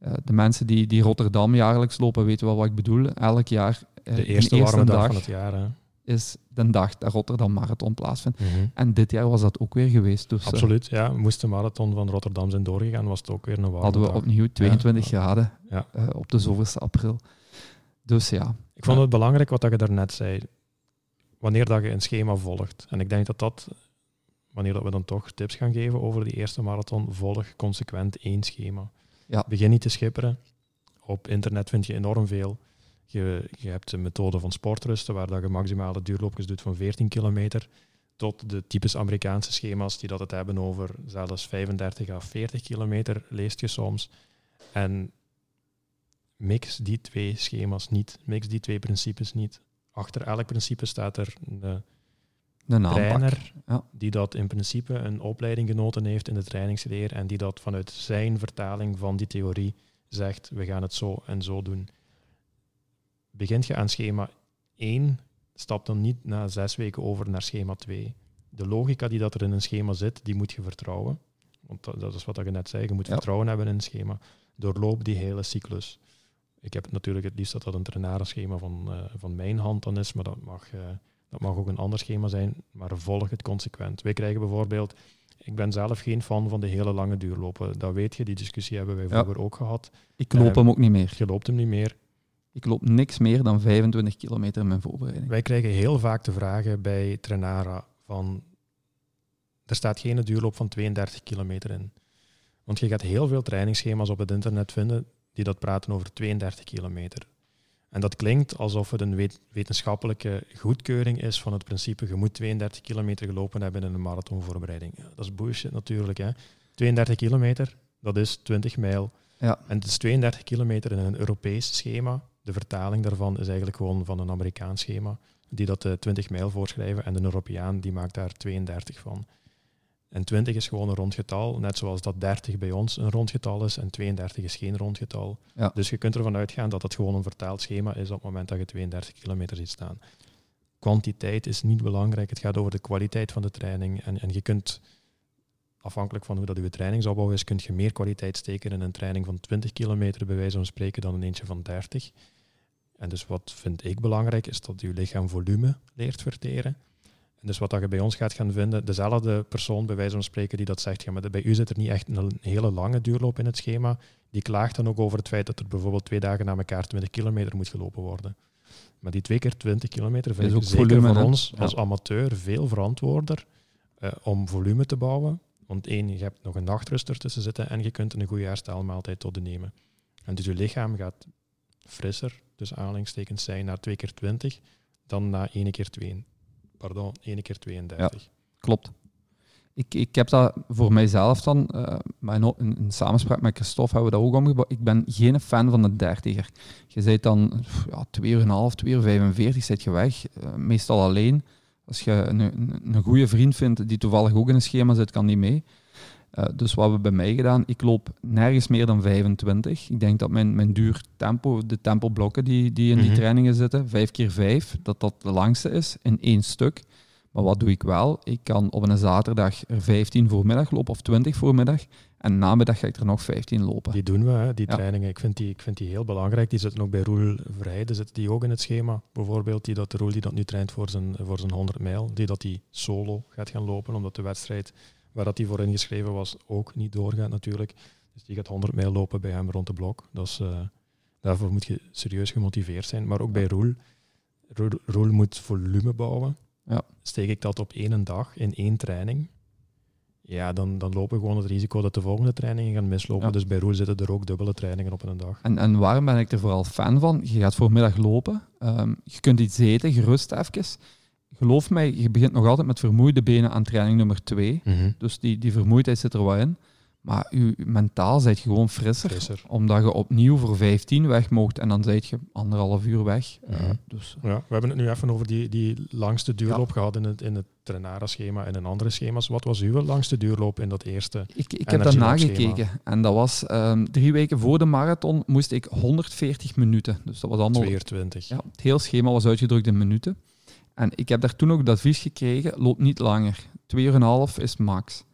Uh, de mensen die, die Rotterdam jaarlijks lopen, weten wel wat ik bedoel. Elk jaar uh, de eerste, eerste warme dag, dag van het jaar. Hè? Is de dag dat Rotterdam Marathon plaatsvindt. Mm -hmm. En dit jaar was dat ook weer geweest. Dus, Absoluut, ja. Moest de marathon van Rotterdam zijn doorgegaan, was het ook weer een warme Hadden we dag. opnieuw 22 ja. graden ja. uh, op de zoveelste april. Dus ja. Ik vond het belangrijk wat je daarnet zei. Wanneer dat je een schema volgt. En ik denk dat dat, wanneer dat we dan toch tips gaan geven over die eerste marathon, volg consequent één schema. Ja. Begin niet te schipperen. Op internet vind je enorm veel. Je, je, hebt de methode van sportrusten, waar dat je maximale duurloopjes doet van 14 kilometer, tot de typisch Amerikaanse schema's die dat het hebben over zelfs 35 à 40 kilometer, leest je soms. En mix die twee schema's niet, mix die twee principes niet. Achter elk principe staat er een, een trainer ja. die dat in principe een opleiding genoten heeft in de trainingsleer en die dat vanuit zijn vertaling van die theorie zegt, we gaan het zo en zo doen begint je aan schema 1, stap dan niet na zes weken over naar schema 2. De logica die dat er in een schema zit, die moet je vertrouwen. Want dat, dat is wat je net zei, je moet Ja. vertrouwen hebben in een schema. Doorloop die hele cyclus. Ik heb natuurlijk het liefst dat dat een trainarenschema van, eh, van mijn hand dan is, maar dat mag, eh, dat mag ook een ander schema zijn, maar volg het consequent. Wij krijgen bijvoorbeeld, ik ben zelf geen fan van de hele lange duurlopen. Dat weet je, die discussie hebben wij Ja. vroeger ook gehad. Ik loop Eh, hem ook niet meer. Je loopt hem niet meer. Ik loop niks meer dan 25 kilometer in mijn voorbereiding. Wij krijgen heel vaak de vragen bij Trenara van er staat geen duurloop van 32 kilometer in. Want je gaat heel veel trainingsschema's op het internet vinden die dat praten over 32 kilometer. En dat klinkt alsof het een wet- wetenschappelijke goedkeuring is van het principe je moet 32 kilometer gelopen hebben in een marathonvoorbereiding. Ja, dat is bullshit natuurlijk. Hè. 32 kilometer, dat is 20 mijl. Ja. En het is 32 kilometer in een Europees schema. De vertaling daarvan is eigenlijk gewoon van een Amerikaans schema, die dat eh, 20 mijl voorschrijven. En de Europeaan die maakt daar 32 van. En 20 is gewoon een rondgetal, net zoals dat 30 bij ons een rondgetal is en 32 is geen rondgetal. Ja. Dus je kunt ervan uitgaan dat het gewoon een vertaald schema is op het moment dat je 32 kilometer ziet staan. Kwantiteit is niet belangrijk, het gaat over de kwaliteit van de training. En, en je kunt, afhankelijk van hoe dat je trainingsopbouw is, kun je meer kwaliteit steken in een training van 20 kilometer, bij wijze van spreken, dan in eentje van 30. En dus wat vind ik belangrijk, is dat je lichaam volume leert verteren. En dus wat dat je bij ons gaat gaan vinden, dezelfde persoon bij wijze van spreken die dat zegt, ja, maar bij u zit er niet echt een hele lange duurloop in het schema, die klaagt dan ook over het feit dat er bijvoorbeeld twee dagen na elkaar 20 kilometer moet gelopen worden. Maar die twee keer 20 kilometer vind Is ik ook zeker volume, voor hè? ons Ja. als amateur veel verantwoorder eh, om volume te bouwen. Want één, je hebt nog een nachtrust ertussen zitten en je kunt een goede herstelmaaltijd tot de nemen. En dus je lichaam gaat frisser, dus aanhalingstekens zijn, na twee keer 20 dan na één keer 2. Pardon, één keer 32. Klopt. ik, ik heb dat voor mijzelf dan, uh, in, in, samenspraak met Christophe hebben we dat ook omgebouwd. Ik ben geen fan van de dertiger. Je zit dan ja, twee uur en een half, twee uur 45, zit je weg. Uh, meestal alleen. Als je een, een, een goede vriend vindt die toevallig ook in een schema zit, kan die mee. Uh, dus wat we bij mij gedaan, ik loop nergens meer dan 25. Ik denk dat mijn, mijn duur tempo, de tempoblokken die, die in die mm -hmm. trainingen zitten, 5 keer 5, dat dat de langste is in één stuk. Maar wat doe ik wel? Ik kan op een zaterdag er 15 voormiddag lopen of 20 voormiddag. En namiddag ga ik er nog 15 lopen. Die doen we, hè, die ja. trainingen. Ik vind die, ik vind die heel belangrijk. Die zitten ook bij Roel Vrij. Die zitten die ook in het schema. Bijvoorbeeld die dat de Roel die dat nu traint voor zijn, voor zijn 100 mijl. Die dat die solo gaat gaan lopen. Omdat de wedstrijd waar dat hij voor ingeschreven was ook niet doorgaat natuurlijk. Dus die gaat 100 mijl lopen bij hem rond de blok. Dat is, uh, daarvoor moet je serieus gemotiveerd zijn. Maar ook bij Roel. Roel, Roel moet volume bouwen. Ja. Steek ik dat op één dag in één training, ja, dan, dan lopen we gewoon het risico dat de volgende trainingen gaan mislopen. Ja. Dus bij Roel zitten er ook dubbele trainingen op een dag. En, en waarom ben ik er vooral fan van? Je gaat voormiddag lopen, um, je kunt iets eten, gerust even. Geloof mij, je begint nog altijd met vermoeide benen aan training nummer twee. Mm -hmm. Dus die, die vermoeidheid zit er wel in. Maar je, mentaal zijt je gewoon frisser, Frisser. Omdat je opnieuw voor 15 weg mocht en dan zijt je anderhalf uur weg. Mhm. Dus, Ja, we hebben het nu even over die, die langste duurloop gehad in het, in het en in andere schema's. Wat was uw langste duurloop in dat eerste? ik, ik heb dat nagekeken. En dat was ehm, drie weken voor de marathon moest ik 140 minuten. Dus dat was allemaal... 22. Ja, het hele schema was uitgedrukt in minuten. En ik heb daar toen ook het advies gekregen, loop niet langer. Twee uur en een half is max.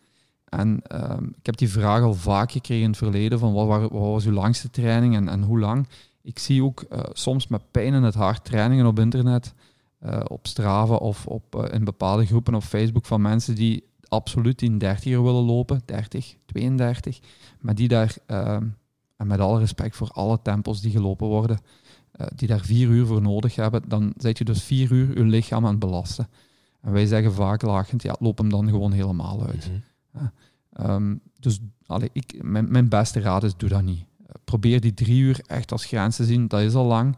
En ehm, ik heb die vraag al vaak gekregen in het verleden, van wat, wa- wat was uw langste training en, en hoe lang? Ik zie ook eh, soms met pijn in het hart trainingen op internet, eh, op Strava of op, eh, in bepaalde groepen op Facebook van mensen die absoluut in 30 uur willen lopen, 30, 32, maar die daar, ehm, en met alle respect voor alle tempos die gelopen worden, eh, die daar vier uur voor nodig hebben, dan zet je dus vier uur je lichaam aan het belasten. En wij zeggen vaak lachend, ja, loop hem dan gewoon helemaal uit. Mhm. Ehm, dus allee, ik, mijn, mijn beste raad is, doe dat niet. Probeer die drie uur echt als grens te zien, dat is al lang.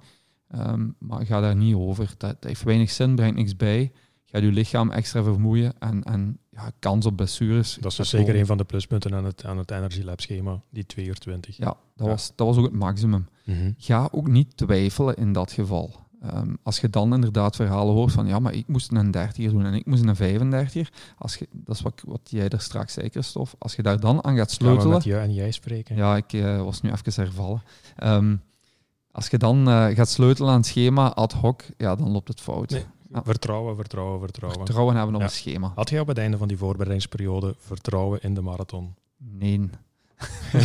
Ehm, maar ga daar niet over. Dat, dat heeft weinig zin, brengt niks bij. Gaat je lichaam extra vermoeien en, en ja, kans op blessures. Dat is dus zeker een van de pluspunten aan het, aan het Energy Lab schema, die 2 uur 20. Ja, dat, Ja. Was, dat was ook het maximum. Mhm. Ga ook niet twijfelen in dat geval. Ehm, als je dan inderdaad verhalen hoort van ja, maar ik moest een 30 doen en ik moest een 35 als je, dat is wat, wat jij er straks zei, Christophe. Als je daar dan aan gaat sleutelen, met jou en jij spreken? Ja, ik eh, was nu even hervallen. Ehm, als je dan eh, gaat sleutelen aan het schema ad hoc, ja, dan loopt het fout. Nee. Ja. Vertrouwen, vertrouwen, vertrouwen. Vertrouwen hebben op Ja. een schema. Had jij op het einde van die voorbereidingsperiode vertrouwen in de marathon? Nee. <laughs>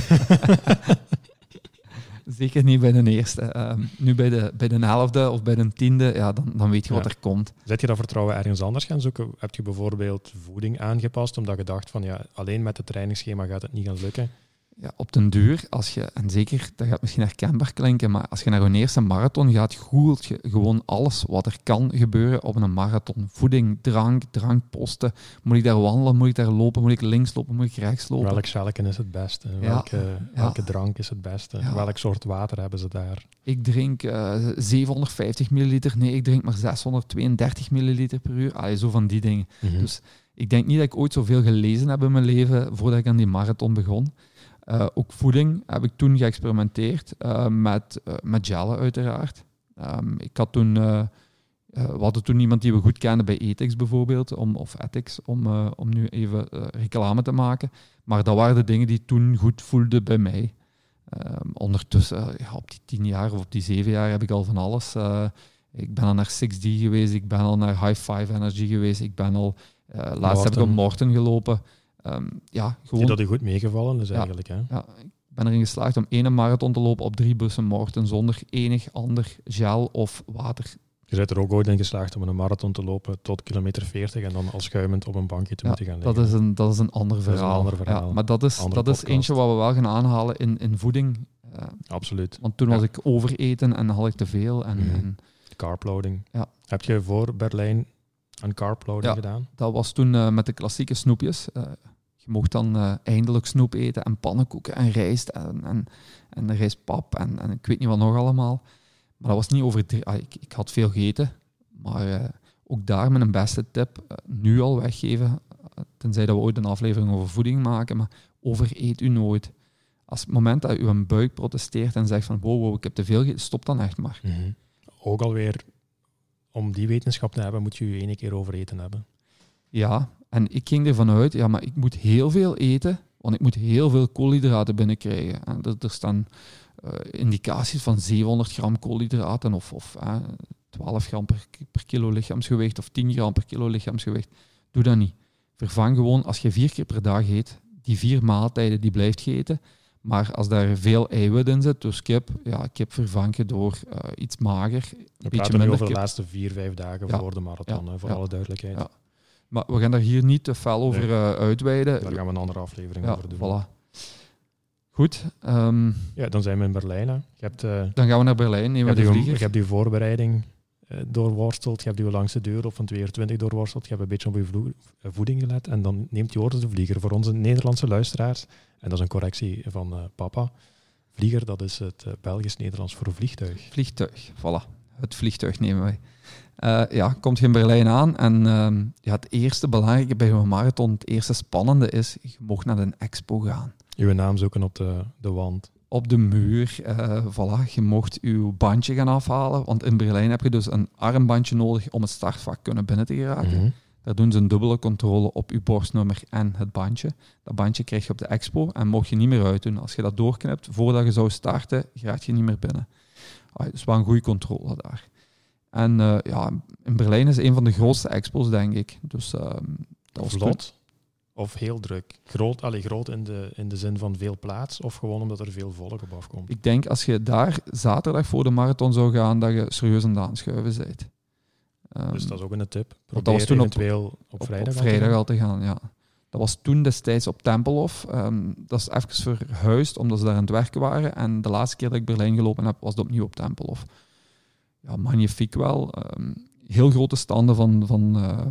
Zeker niet bij de eerste. Ehm, nu bij de, bij de helfde of bij de tiende, ja, dan, dan weet je wat er komt. Zet je dat vertrouwen ergens anders gaan zoeken? Heb je bijvoorbeeld voeding aangepast omdat je dacht van ja, alleen met het trainingsschema gaat het niet gaan lukken? Ja, op den duur, als je, en zeker, dat gaat misschien herkenbaar klinken, maar als je naar een eerste marathon gaat, googelt je gewoon alles wat er kan gebeuren op een marathon. Voeding, drank, drankposten. Moet ik daar wandelen? Moet ik daar lopen? Moet ik links lopen? Moet ik rechts lopen? Welk velken is het beste? Ja. Welke, Ja. welke drank is het beste? Welk soort water hebben ze daar? Ik drink eh, 750 milliliter. Nee, ik drink maar 632 milliliter per uur. Allee, zo van die dingen. Mhm. Dus ik denk niet dat ik ooit zoveel gelezen heb in mijn leven voordat ik aan die marathon begon. Eh, ook voeding heb ik toen geëxperimenteerd eh, met, eh, met gellen uiteraard. Ehm, ik had toen, we hadden toen iemand die we goed kenden bij Ethics bijvoorbeeld, om, of Ethics, om, om nu even reclame te maken. Maar dat waren de dingen die toen goed voelden bij mij. Ehm, ondertussen, ja, op die tien jaar of op die zeven jaar heb ik al van alles. ik ben al naar 6D geweest, ik ben al naar High Five Energy geweest, ik ben al, laatst heb ik op. Morten gelopen. Ehm, ja, Die dat u goed meegevallen is eigenlijk. Hè? ja, ik ben erin geslaagd om één marathon te lopen op drie bussen Morten zonder enig ander gel of water. Je bent er ook ooit in geslaagd om een marathon te lopen tot kilometer 40 en dan al schuimend op een bankje te Ja, moeten gaan liggen. Dat is een, dat is een ander is een verhaal. ander verhaal. Ja, maar dat is, Andere dat is eentje wat we wel gaan aanhalen in, in voeding. Eh, Absoluut. want toen Ja. was ik overeten en had ik te veel. En, Mhm. en Carploading. Ja. Heb je voor Berlijn een carploading gedaan? dat was toen eh, met de klassieke snoepjes. Eh, je mocht dan eh, eindelijk snoep eten en pannenkoeken en rijst en, en, en rijstpap en, en ik weet niet wat nog allemaal. Maar dat was niet over... ah, ik, ik had veel gegeten, maar eh, ook daar mijn beste tip, eh, nu al weggeven. tenzij dat we ooit een aflevering over voeding maken, maar overeet u nooit. Als het moment dat uw buik protesteert en zegt van wow, wow ik heb te veel gegeten, stop dan echt maar. Mhm. Ook alweer, om die wetenschap te hebben, moet je je ene keer overeten hebben. Ja, en ik ging ervan uit, ja, maar ik moet heel veel eten, want ik moet heel veel koolhydraten binnenkrijgen. En er, er staan uh, indicaties van 700 gram koolhydraten of, of uh, 12 gram per, per kilo lichaamsgewicht of 10 gram per kilo lichaamsgewicht. Doe dat niet. Vervang gewoon, als je vier keer per dag eet, die vier maaltijden die blijft eten. Maar als daar veel eiwit in zit, dus kip, ja, kip vervang je door uh, iets mager. We praten nu over de laatste vier, vijf dagen ja. voor de marathon, ja. voor alle duidelijkheid. Maar we gaan daar hier niet te fel over nee. uh, uitweiden. Daar gaan we een andere aflevering over doen. Voilà. Goed. Um, ja, dan zijn we in Berlijn. Hè. Je hebt, uh, dan gaan we naar Berlijn, nemen we de vlieger. Je hebt die voorbereiding uh, doorworsteld, je hebt die langs de deur op van 2 uur 20 doorworsteld, je hebt een beetje op je voeding gelet en dan neemt je woorden de vlieger. Voor onze Nederlandse luisteraars, en dat is een correctie van papa, vlieger dat is het Belgisch-Nederlands voor vliegtuig. Vliegtuig, voilà. Het vliegtuig nemen wij. Uh, ja, komt je in Berlijn aan en uh, ja, het eerste belangrijke bij een marathon, het eerste spannende is, je mocht naar een expo gaan. Uw naam zoeken op de, de wand. Op de muur, uh, voilà, je mocht uw bandje gaan afhalen, want in Berlijn heb je dus een armbandje nodig om het startvak kunnen binnen te geraken. Mm -hmm. Daar doen ze een dubbele controle op uw borstnummer en het bandje. Dat bandje krijg je op de expo en mocht je niet meer uitdoen. Als je dat doorknipt voordat je zou starten, raak je niet meer binnen. Ah, dus wel een goede controle daar. En uh, ja, in Berlijn is een van de grootste expos, denk ik. Dus uh, dat was vlot of heel druk. Groot, allee, groot in, de, in de zin van veel plaats, of gewoon omdat er veel volk op afkomt. Ik denk als je daar zaterdag voor de marathon zou gaan, dat je serieus aan het aanschuiven bent. Um, dus dat is ook een tip. Probeer dat was toen eventueel op, op, vrijdag, op vrijdag al te gaan. Ja. Dat was toen destijds op Tempelhof. Um, dat is even verhuisd, omdat ze daar aan het werken waren. En de laatste keer dat ik Berlijn gelopen heb, was het opnieuw op Tempelhof ja, magnifiek wel. Um, heel grote standen van, van, uh,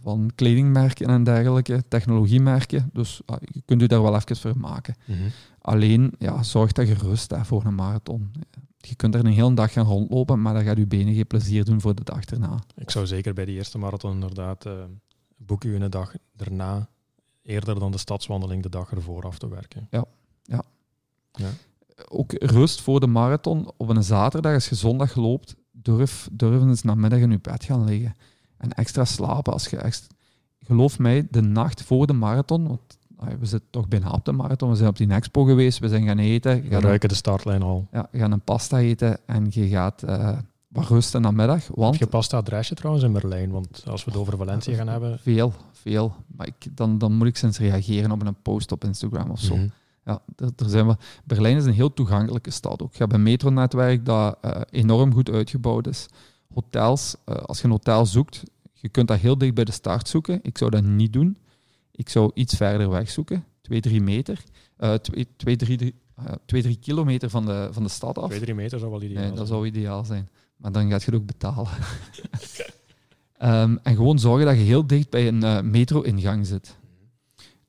van kledingmerken en dergelijke, technologiemerken. Dus uh, je kunt u daar wel even voor maken. Mm -hmm. Alleen, ja, zorg dat je rust hebt voor een marathon. Je kunt er een hele dag gaan rondlopen, maar dat gaat je benen geen plezier doen voor de dag erna. Ik zou zeker bij de eerste marathon inderdaad uh, boeken u een dag erna eerder dan de stadswandeling de dag ervoor af te werken. Ja, ja. ja ook rust voor de marathon op een zaterdag, als je zondag loopt, durf, durf eens namiddag in je bed gaan liggen. En extra slapen. Als je extra, geloof mij, de nacht voor de marathon, want we zitten toch bijna op de marathon, we zijn op die expo geweest, we zijn gaan eten. We ruiken de startlijn al. Ja, je gaat een pasta eten en je gaat uh, wat rusten namiddag. Want, Heb je pasta adresje trouwens in Berlijn? Want als we het over Valencia gaan hebben... Veel, veel. Maar ik, dan, dan moet ik sinds reageren op een post op Instagram of zo. Mm -hmm. Ja, er, zijn we, Berlijn is een heel toegankelijke stad ook. Je hebt een metronetwerk dat uh, enorm goed uitgebouwd is. Hotels, uh, als je een hotel zoekt, je kunt dat heel dicht bij de start zoeken. Ik zou dat niet doen. Ik zou iets verder weg zoeken, 2, 3 meter. 2, 3, 3 kilometer van de, van de stad af. 2, 3 meter zou wel ideaal nee, zijn. Dat zou ideaal zijn. Maar dan gaat je het ook betalen. um, <laughs> en gewoon zorgen dat je heel dicht bij een uh, metro-ingang zit.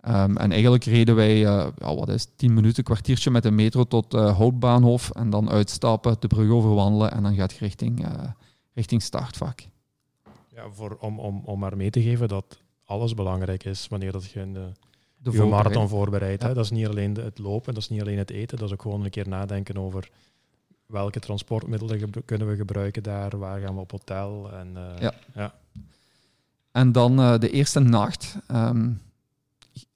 Um, en eigenlijk reden wij, uh, ja, wat is 10 minuten, kwartiertje met de metro tot uh, Houtbaanhof en dan uitstappen, de brug overwandelen en dan gaat je richting, uh, richting startvak. Ja, voor, om, om, om maar mee te geven dat alles belangrijk is wanneer dat je een, de je marathon voorbereidt. Ja. Dat is niet alleen het lopen, dat is niet alleen het eten, dat is ook gewoon een keer nadenken over welke transportmiddelen kunnen we gebruiken daar, waar gaan we op hotel. En, ja. ja. En dan de eerste nacht. Um,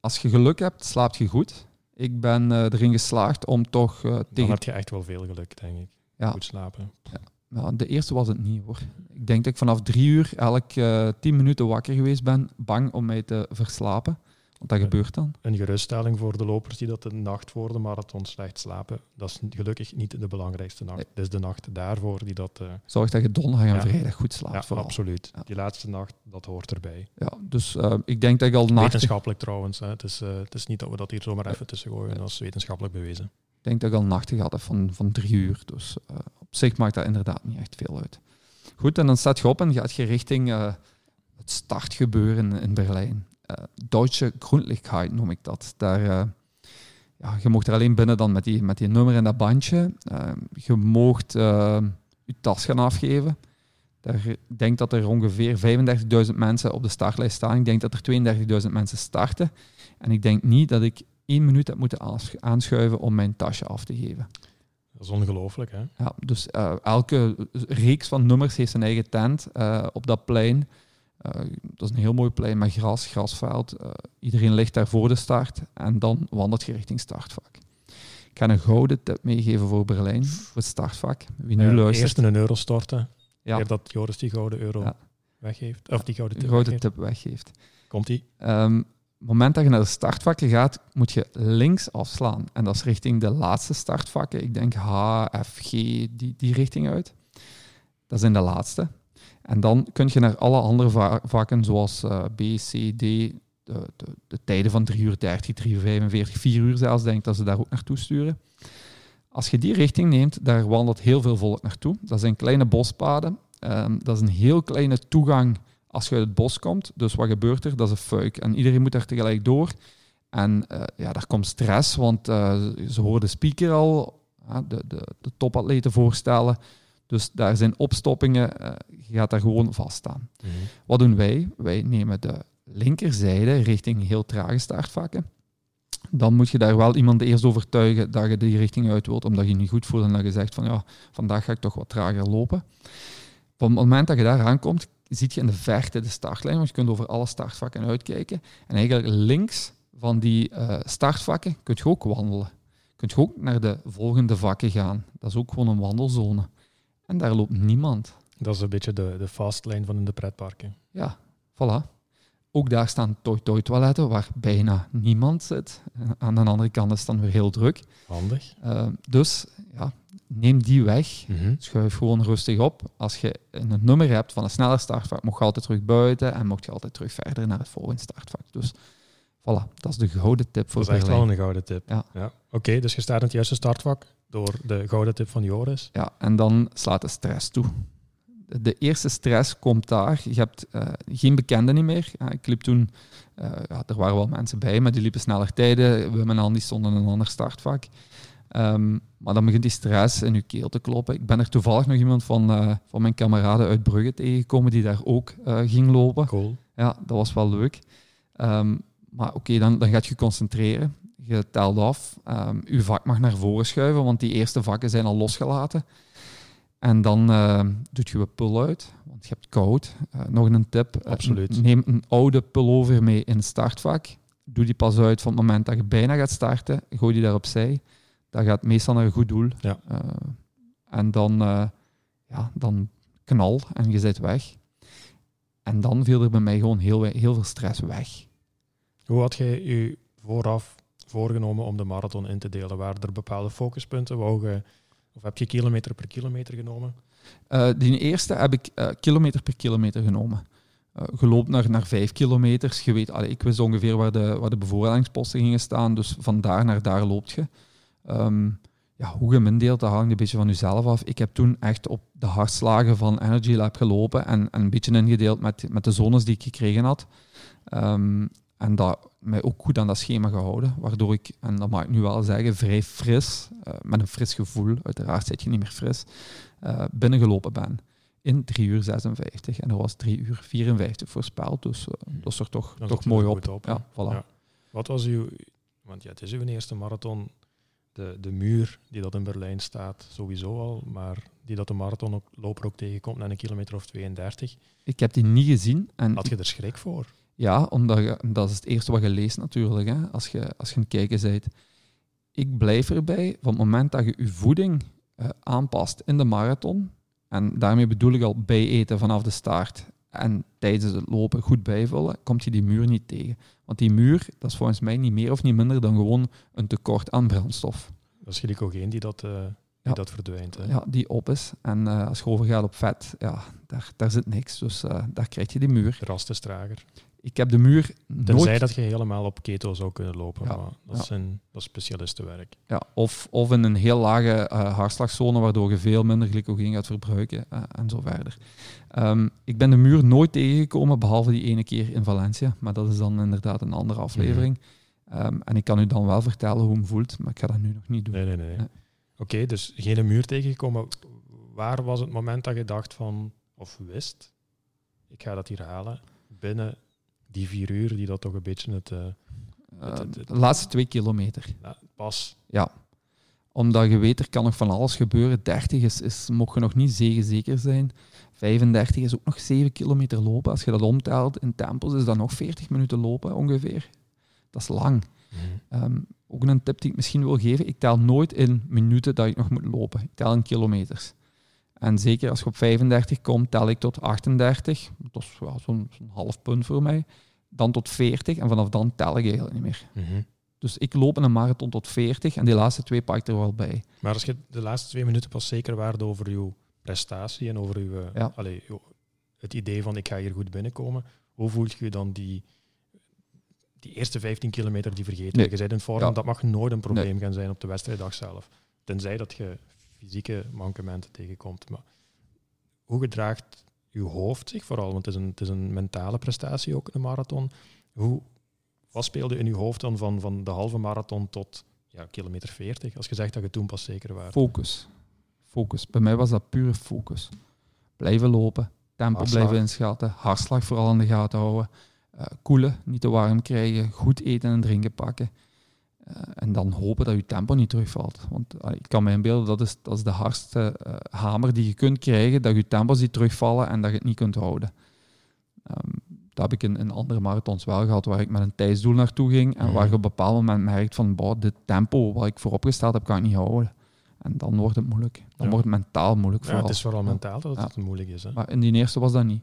als je geluk hebt, slaapt je goed. Ik ben uh, erin geslaagd om toch uh, tegen... Dan heb je echt wel veel geluk, denk ik. Ja. Goed slapen. Ja. ja. de eerste was het niet, hoor. Ik denk dat ik vanaf drie uur elk uh, tien minuten wakker geweest ben, bang om mij te verslapen. Dat gebeurt dan. Een geruststelling voor de lopers die dat de nacht voor de marathon slecht slapen. Dat is gelukkig niet de belangrijkste nacht. Het is de nacht daarvoor die dat... Uh... Zorg dat je donderdag en ja. vrijdag goed slaapt. Ja, vooral. absoluut. Ja. Die laatste nacht, dat hoort erbij. Ja, dus uh, ik denk dat ik al. Wetenschappelijk trouwens. Hè. Het, is, uh, het is niet dat we dat hier zomaar even tussen gooien. Dat is wetenschappelijk bewezen. Ik denk dat ik al nachten had van, van drie uur. Dus op zich maakt dat inderdaad niet echt veel uit. Goed, en dan staat je op en gaat je richting het startgebeuren in Berlijn. Uh, Duitse Grundlichkeit noem ik dat. Daar, uh, ja, je mocht er alleen binnen dan met die, met die nummer en dat bandje. Uh, je mocht je tas gaan afgeven. Daar, ik denk dat er ongeveer 35.000 mensen op de startlijst staan. Ik denk dat er 32.000 mensen starten. En ik denk niet dat ik één minuut heb moeten aanschuiven om mijn tasje af te geven. Dat is ongelooflijk, hè? Ja, dus uh, elke reeks van nummers heeft zijn eigen tent uh, op dat plein. Uh, dat is een heel mooi plein met gras, grasveld. iedereen ligt daar voor de start en dan wandelt je richting startvak. Ik ga een gouden tip meegeven voor Berlijn, voor het startvak. Wie nu luistert. Eerst een euro storten, ja. dat Joris die gouden euro weggeeft. Of die gouden tip, gouden tip weggeeft. Komt-ie? Um, het moment dat je naar de startvakken gaat, moet je links afslaan. En dat is richting de laatste startvakken. Ik denk H, F, G, die, die richting uit. Dat zijn de laatste. En dan kun je naar alle andere vakken, zoals uh, B, C, D, de, de, de, tijden van 3 uur 30, 3 uur 45, 4 uur zelfs, denk ik dat ze daar ook naartoe sturen. Als je die richting neemt, daar wandelt heel veel volk naartoe. Dat zijn kleine bospaden. Um, dat is een heel kleine toegang als je uit het bos komt. Dus wat gebeurt er? Dat is een fuik. En iedereen moet daar tegelijk door. En uh, ja, daar komt stress, want uh, ze horen de speaker al, de, de, de topatleten voorstellen. Dus daar zijn opstoppingen, eh, je gaat daar gewoon vaststaan. Mm Wat doen wij? Wij nemen de linkerzijde richting heel trage startvakken. Dan moet je daar wel iemand eerst overtuigen dat je die richting uit wilt, omdat je je niet goed voelt en dat je zegt van ja, vandaag ga ik toch wat trager lopen. Op het moment dat je daar aankomt, ziet je in de verte de startlijn, want je kunt over alle startvakken uitkijken. En eigenlijk links van die uh, startvakken kun je ook wandelen. Kun je ook naar de volgende vakken gaan. Dat is ook gewoon een wandelzone. En daar loopt niemand. Dat is een beetje de, de fastlane van in de pretparken. Ja, voilà. Ook daar staan toy-toy-toiletten waar bijna niemand zit. Aan de andere kant is het dan weer heel druk. Handig. Uh, dus ja, neem die weg. Mm Schuif gewoon rustig op. Als je een nummer hebt van een sneller startvak, mocht je altijd terug buiten en mocht je altijd terug verder naar het volgende startvak. Dus voilà, dat is de gouden tip voor Dat is echt wel een gouden tip. Ja. ja. Oké, dus je staat in het juiste startvak door de gouden tip van Joris. Ja, en dan slaat de stress toe. De eerste stress komt daar. Je hebt uh, geen bekenden meer. Ja, ik liep toen, uh, ja, er waren wel mensen bij, maar die liepen sneller tijden. We en die stonden in een ander startvak. Um, maar dan begint die stress in je keel te kloppen. Ik ben er toevallig nog iemand van, uh, van mijn kameraden uit Brugge tegengekomen die daar ook ging lopen. Cool. Ja, dat was wel leuk. Um, maar oké, okay, dan, dan gaat je concentreren. Je telt af. Um, je vak mag naar voren schuiven, want die eerste vakken zijn al losgelaten. En dan uh, doet je een pul uit, want je hebt koud. Uh, nog een tip. Absoluut. neem een oude pullover mee in het startvak. Doe die pas uit van het moment dat je bijna gaat starten. Gooi die daar opzij dat gaat meestal naar een goed doel. Ja. Uh, en dan, ja, dan knal en je zit weg. En dan viel er bij mij gewoon heel, heel veel stress weg. Hoe had jij je vooraf voorgenomen om de marathon in te delen? Waren er bepaalde focuspunten? Of heb je kilometer per kilometer genomen? Uh, die eerste heb ik uh, kilometer per kilometer genomen. Uh, naar, naar vijf kilometers. Je weet, allee, ik wist ongeveer waar de, waar de bevoorradingsposten gingen staan, dus van daar naar daar loopt je. Um, ja, hoe je hem indeelt, dat hangt een beetje van jezelf af. Ik heb toen echt op de hartslagen van Energy Lab gelopen en, en een beetje ingedeeld met, met de zones die ik gekregen had. Um, en dat mij ook goed aan dat schema gehouden, waardoor ik, en dat mag ik nu wel zeggen, vrij fris, uh, met een fris gevoel, uiteraard zit je niet meer fris, uh, binnengelopen ben. In 3 uur 56 en er was 3 uur 54 voorspeld, dus uh, dat is er toch, toch mooi op. op ja, voilà. ja. Wat was uw, want ja, het is uw eerste marathon de, de muur die dat in Berlijn staat, sowieso al, maar die dat de marathonloper ook tegenkomt na een kilometer of 32. Ik heb die niet gezien. En Had je er schrik voor? Ja, omdat je, dat is het eerste wat je leest natuurlijk, hè, als, je, als je een kijker bent. Ik blijf erbij, van het moment dat je je voeding uh, aanpast in de marathon, en daarmee bedoel ik al bijeten vanaf de start en tijdens het lopen goed bijvullen, komt je die muur niet tegen. Want die muur, dat is volgens mij niet meer of niet minder dan gewoon een tekort aan brandstof. Dat is glycogeen die dat, uh, die ja. dat verdwijnt. Hè? Ja, die op is. En uh, als je overgaat op vet, ja, daar, daar zit niks. Dus uh, daar krijg je die muur. Rast is trager. Ik heb de muur Tenzij dat je helemaal op keto zou kunnen lopen. Ja, maar dat, is een, dat is specialistenwerk. Ja, of, of in een heel lage uh, hartslagzone, waardoor je veel minder glycogeen gaat verbruiken uh, en zo verder. Um, ik ben de muur nooit tegengekomen, behalve die ene keer in Valencia. Maar dat is dan inderdaad een andere aflevering. Mm -hmm. um, en ik kan u dan wel vertellen hoe hem voelt, maar ik ga dat nu nog niet doen. Nee, nee, nee. nee. Oké, okay, dus geen muur tegengekomen. Waar was het moment dat je dacht van of wist, ik ga dat hier halen binnen die vier uur, die dat toch een beetje het... Uh, de laatste twee kilometer. Ja, pas. Ja. Omdat je weet, er kan nog van alles gebeuren. 30 is, is mocht je nog niet zeker zijn. 35 is ook nog 7 kilometer lopen. Als je dat omtelt in tempos, is dat nog 40 minuten lopen ongeveer. Dat is lang. Mhm. Ehm, ook een tip die ik misschien wil geven. Ik tel nooit in minuten dat ik nog moet lopen. Ik tel in kilometers. En zeker als je op 35 komt, tel ik tot 38. Dat is wel zo'n half punt voor mij. Dan tot 40 en vanaf dan tel ik eigenlijk niet meer. Mhm. Dus ik loop in een marathon tot 40 en die laatste twee pak ik er wel bij. Maar als je de laatste twee minuten pas zeker waarde over je prestatie en over ja. allez, het idee van ik ga hier goed binnenkomen, hoe voelt je dan die, die eerste 15 kilometer die vergeten? Nee. Je bent in vorm, dat mag nooit een probleem gaan zijn op de wedstrijddag zelf. Tenzij dat je fysieke mankementen tegenkomt. Maar hoe gedraagt je hoofd zich vooral? Want het is een, het is een mentale prestatie ook, een marathon. Hoe, wat speelde in je hoofd dan van, van de halve marathon tot ja, kilometer 40? Als je zegt dat je toen pas zeker was. Focus. Focus. Bij mij was dat pure focus. Blijven lopen, tempo blijven inschatten, hartslag vooral in de gaten houden, uh, koelen, niet te warm krijgen, goed eten en drinken pakken. Uh, en dan hopen dat je tempo niet terugvalt. Want uh, ik kan me inbeelden, dat is, dat is de hardste hamer die je kunt krijgen, dat je tempo ziet terugvallen en dat je het niet kunt houden. Um, dat heb ik in, in, andere marathons wel gehad, waar ik met een tijdsdoel naartoe ging en waar je op een bepaald moment merkt van, boh, dit tempo wat ik vooropgesteld heb, kan ik niet houden. En dan wordt het moeilijk. Dan wordt het mentaal moeilijk. Ja, het is vooral mentaal dat het moeilijk is. Hè? Maar in die eerste was dat niet.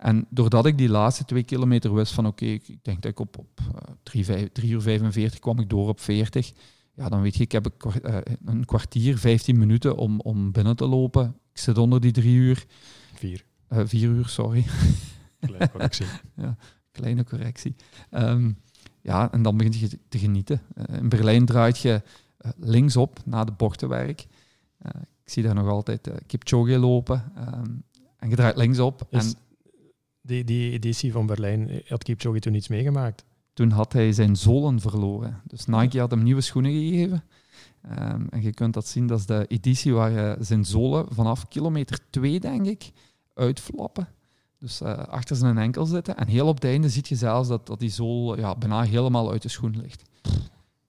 En doordat ik die laatste twee kilometer wist van oké, ik denk dat ik op, op uh, 3, 3 uur 45 kwam ik door op 40. Ja, dan weet je, ik heb een, uh, een kwartier, 15 minuten om, om binnen te lopen. Ik zit onder die drie uur. Vier. Uh, vier uur, sorry. <laughs> Kleine correctie. <laughs> ja, kleine correctie. Um, ja, en dan begin je te genieten. Uh, in Berlijn draait je linksop na de bochtenwerk. Ik zie daar nog altijd Kipchoge lopen. Um, en je draait linksop. Is en die, die editie van Berlijn, had Kipchoge toen iets meegemaakt? Toen had hij zijn zolen verloren. Dus Nike had hem nieuwe schoenen gegeven. Um, en je kunt dat zien, dat is de editie waar zijn zolen vanaf kilometer 2, denk ik, uitflappen. Dus uh, achter zijn enkel zitten. En heel op het einde zie je zelfs dat, dat die zool ja, bijna helemaal uit de schoen ligt.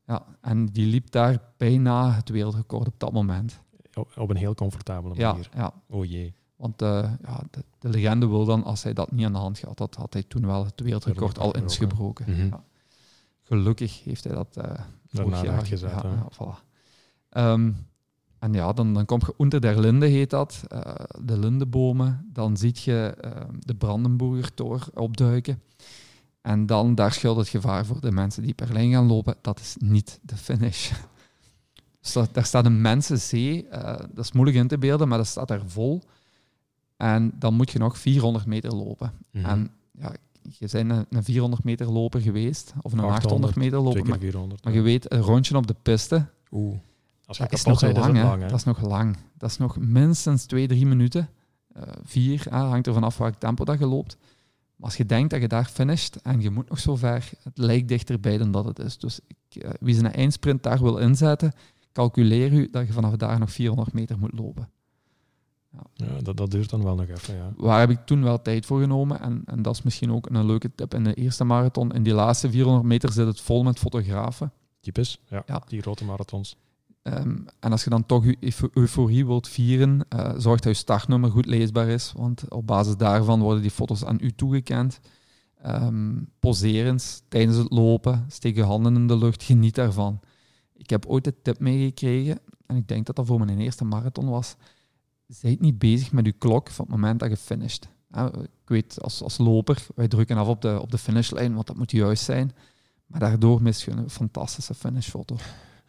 Ja, en die liep daar bijna het wereldrecord op dat moment. Op een heel comfortabele manier. Ja, ja. Oh jee. Want uh, ja, de, de, legende wil dan, als hij dat niet aan de hand had, dat had hij toen wel het wereldrecord al eens gebroken. Mm -hmm. ja. Gelukkig heeft hij dat uh, vorig jaar gezet. Ja, ja. voilà. um, en ja, dan, dan kom je onder der Linde, heet dat, uh, de lindebomen. Dan zie je uh, de Brandenburger Tor opduiken. En dan, daar schuilt het gevaar voor de mensen die per lijn gaan lopen. Dat is niet de finish. <laughs> Dus dat, daar staat een mensenzee. Dat is moeilijk in te beelden, maar dat staat daar vol. En dan moet je nog 400 meter lopen. Mm -hmm. En ja, je bent een, een 400 meter loper geweest, of een 800, 800 meter loper. Maar, 400, maar, je weet, een rondje op de piste. Oeh. Als dat is nog lang, is lang, Dat is nog lang. Dat is nog minstens twee, drie minuten. Uh, vier, uh, hangt er vanaf welk tempo dat je loopt. Maar als je denkt dat je daar finisht en je moet nog zo ver, het lijkt dichterbij dan dat het is. Dus ik, uh, wie zijn eindsprint daar wil inzetten, calculeer u dat je vanaf daar nog 400 meter moet lopen. Ja, ja dat, dat duurt dan wel nog even, ja. Waar heb ik toen wel tijd voor genomen. En, en dat is misschien ook een leuke tip in de eerste marathon. In die laatste 400 meter zit het vol met fotografen. Typisch, ja, ja. die grote marathons. Um, en als je dan toch je euforie wilt vieren, uh, zorg dat je startnummer goed leesbaar is, want op basis daarvan worden die foto's aan u toegekend. Um, poserens tijdens het lopen, steek je handen in de lucht, geniet daarvan. Ik heb ooit de tip meegekregen, en ik denk dat dat voor mijn eerste marathon was, zijt niet bezig met je klok van het moment dat je finisht. Ik weet, als, als loper, wij drukken af op de, op de finishlijn, want dat moet juist zijn. Maar daardoor mis je een fantastische finishfoto.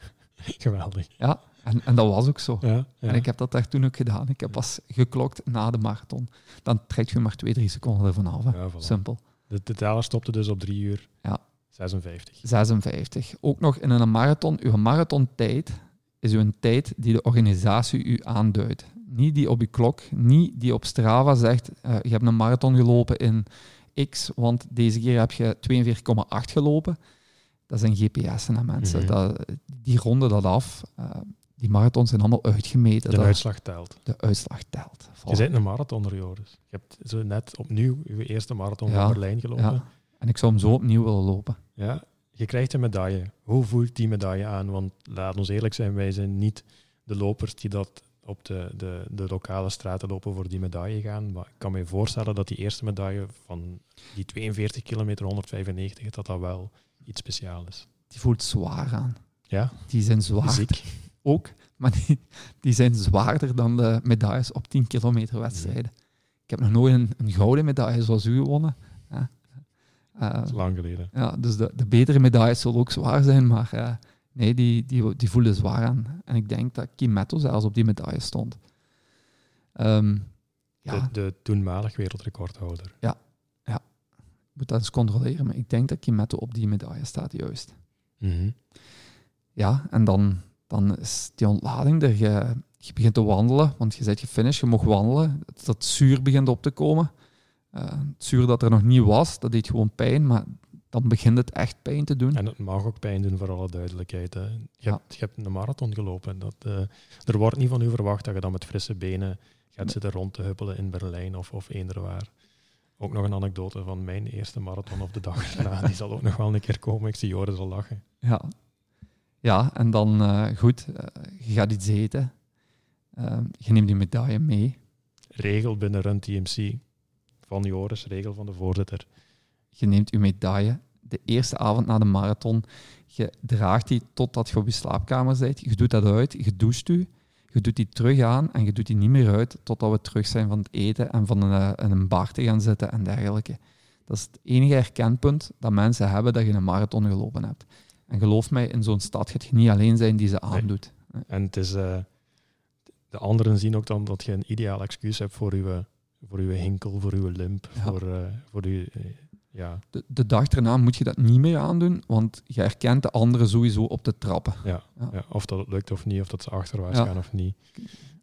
<laughs> Geweldig. Ja, en, en dat was ook zo. Ja, ja. En ik heb dat daar toen ook gedaan. Ik heb pas geklokt na de marathon. Dan trek je maar twee, drie seconden ervan af. Ja, voilà. Simpel. De, de teller stopte dus op drie uur. Ja. 56. 56. Ook nog in een marathon. Uw marathontijd is uw tijd die de organisatie u aanduidt. Niet die op uw klok, niet die op Strava zegt, uh, je hebt een marathon gelopen in X, want deze keer heb je 42,8 gelopen dat zijn GPS'en aan mensen. -hmm. dat, die ronden dat af. Uh, die marathons zijn allemaal uitgemeten. De Dat- uitslag telt. de uitslag telt. Je bent een marathonner, Joris. Je hebt zo net opnieuw je eerste marathon Ja, van Berlijn gelopen. Ja. En ik zou hem zo opnieuw willen lopen. Ja, je krijgt een medaille. Hoe voelt die medaille aan? Want laat ons eerlijk zijn, wij zijn niet de lopers die dat op de, de, de lokale straten lopen voor die medaille gaan. Maar ik kan me voorstellen dat die eerste medaille van die 42 kilometer 195, dat dat wel iets speciaals is. Die voelt zwaar aan. Ja, Die zijn zwaar <laughs> ook, maar die, die zijn zwaarder dan de medailles op 10 kilometer wedstrijden. Ik heb nog nooit een, een gouden medaille zoals u gewonnen. Ja. Dat is lang geleden. ja, dus de, de betere medailles zullen ook zwaar zijn, maar eh, nee, die, die, die voelen zwaar aan. En ik denk dat Kimetto zelfs op die medaille stond. Ehm, ja, De, de toenmalig wereldrecordhouder. ik moet dat eens controleren, maar ik denk dat Kimetto op die medaille staat, juist. Mhm. Ja, en dan, dan is die ontlading er. Je, je begint te wandelen, want je bent gefinished, je mag wandelen. Dat, dat zuur begint op te komen. Eh, het zuur dat er nog niet was, dat deed gewoon pijn, maar dan begint het echt pijn te doen. En het mag ook pijn doen, voor alle duidelijkheid. Hè. Je, Ja. hebt, je hebt een marathon gelopen. Dat, eh, er wordt niet van u verwacht dat je dan met frisse benen gaat Nee. zitten rond te huppelen in Berlijn of, of eender waar. Ook nog een anekdote van mijn eerste marathon op de dag <laughs> erna. Die zal ook nog wel een keer komen. Ik zie Joris al lachen. Ja, ja en dan eh, goed, eh, je gaat iets eten. Eh, je neemt die medaille mee. Regel binnen Run TMC van Joris, regel van de voorzitter. Je neemt je medaille de eerste avond na de marathon. Je draagt die totdat je op je slaapkamer bent. Je doet dat uit, je doucht u. Je doet die terug aan en je doet die niet meer uit totdat we terug zijn van het eten en van een, eh, in een bar te gaan zitten en dergelijke. Dat is het enige herkenpunt dat mensen hebben dat je een marathon gelopen hebt. En geloof mij, in zo'n stad gaat je niet alleen zijn die ze aandoet. En het is, eh, de anderen zien ook dan dat je een ideaal excuus hebt voor uw, voor uw hinkel, voor uw limp, Ja. voor, eh, voor uw... ja, De, de dag erna moet je dat niet meer aandoen, want je herkent de anderen sowieso op de trappen. Ja, Ja. ja, of dat het lukt of niet, of dat ze achterwaarts gaan of niet.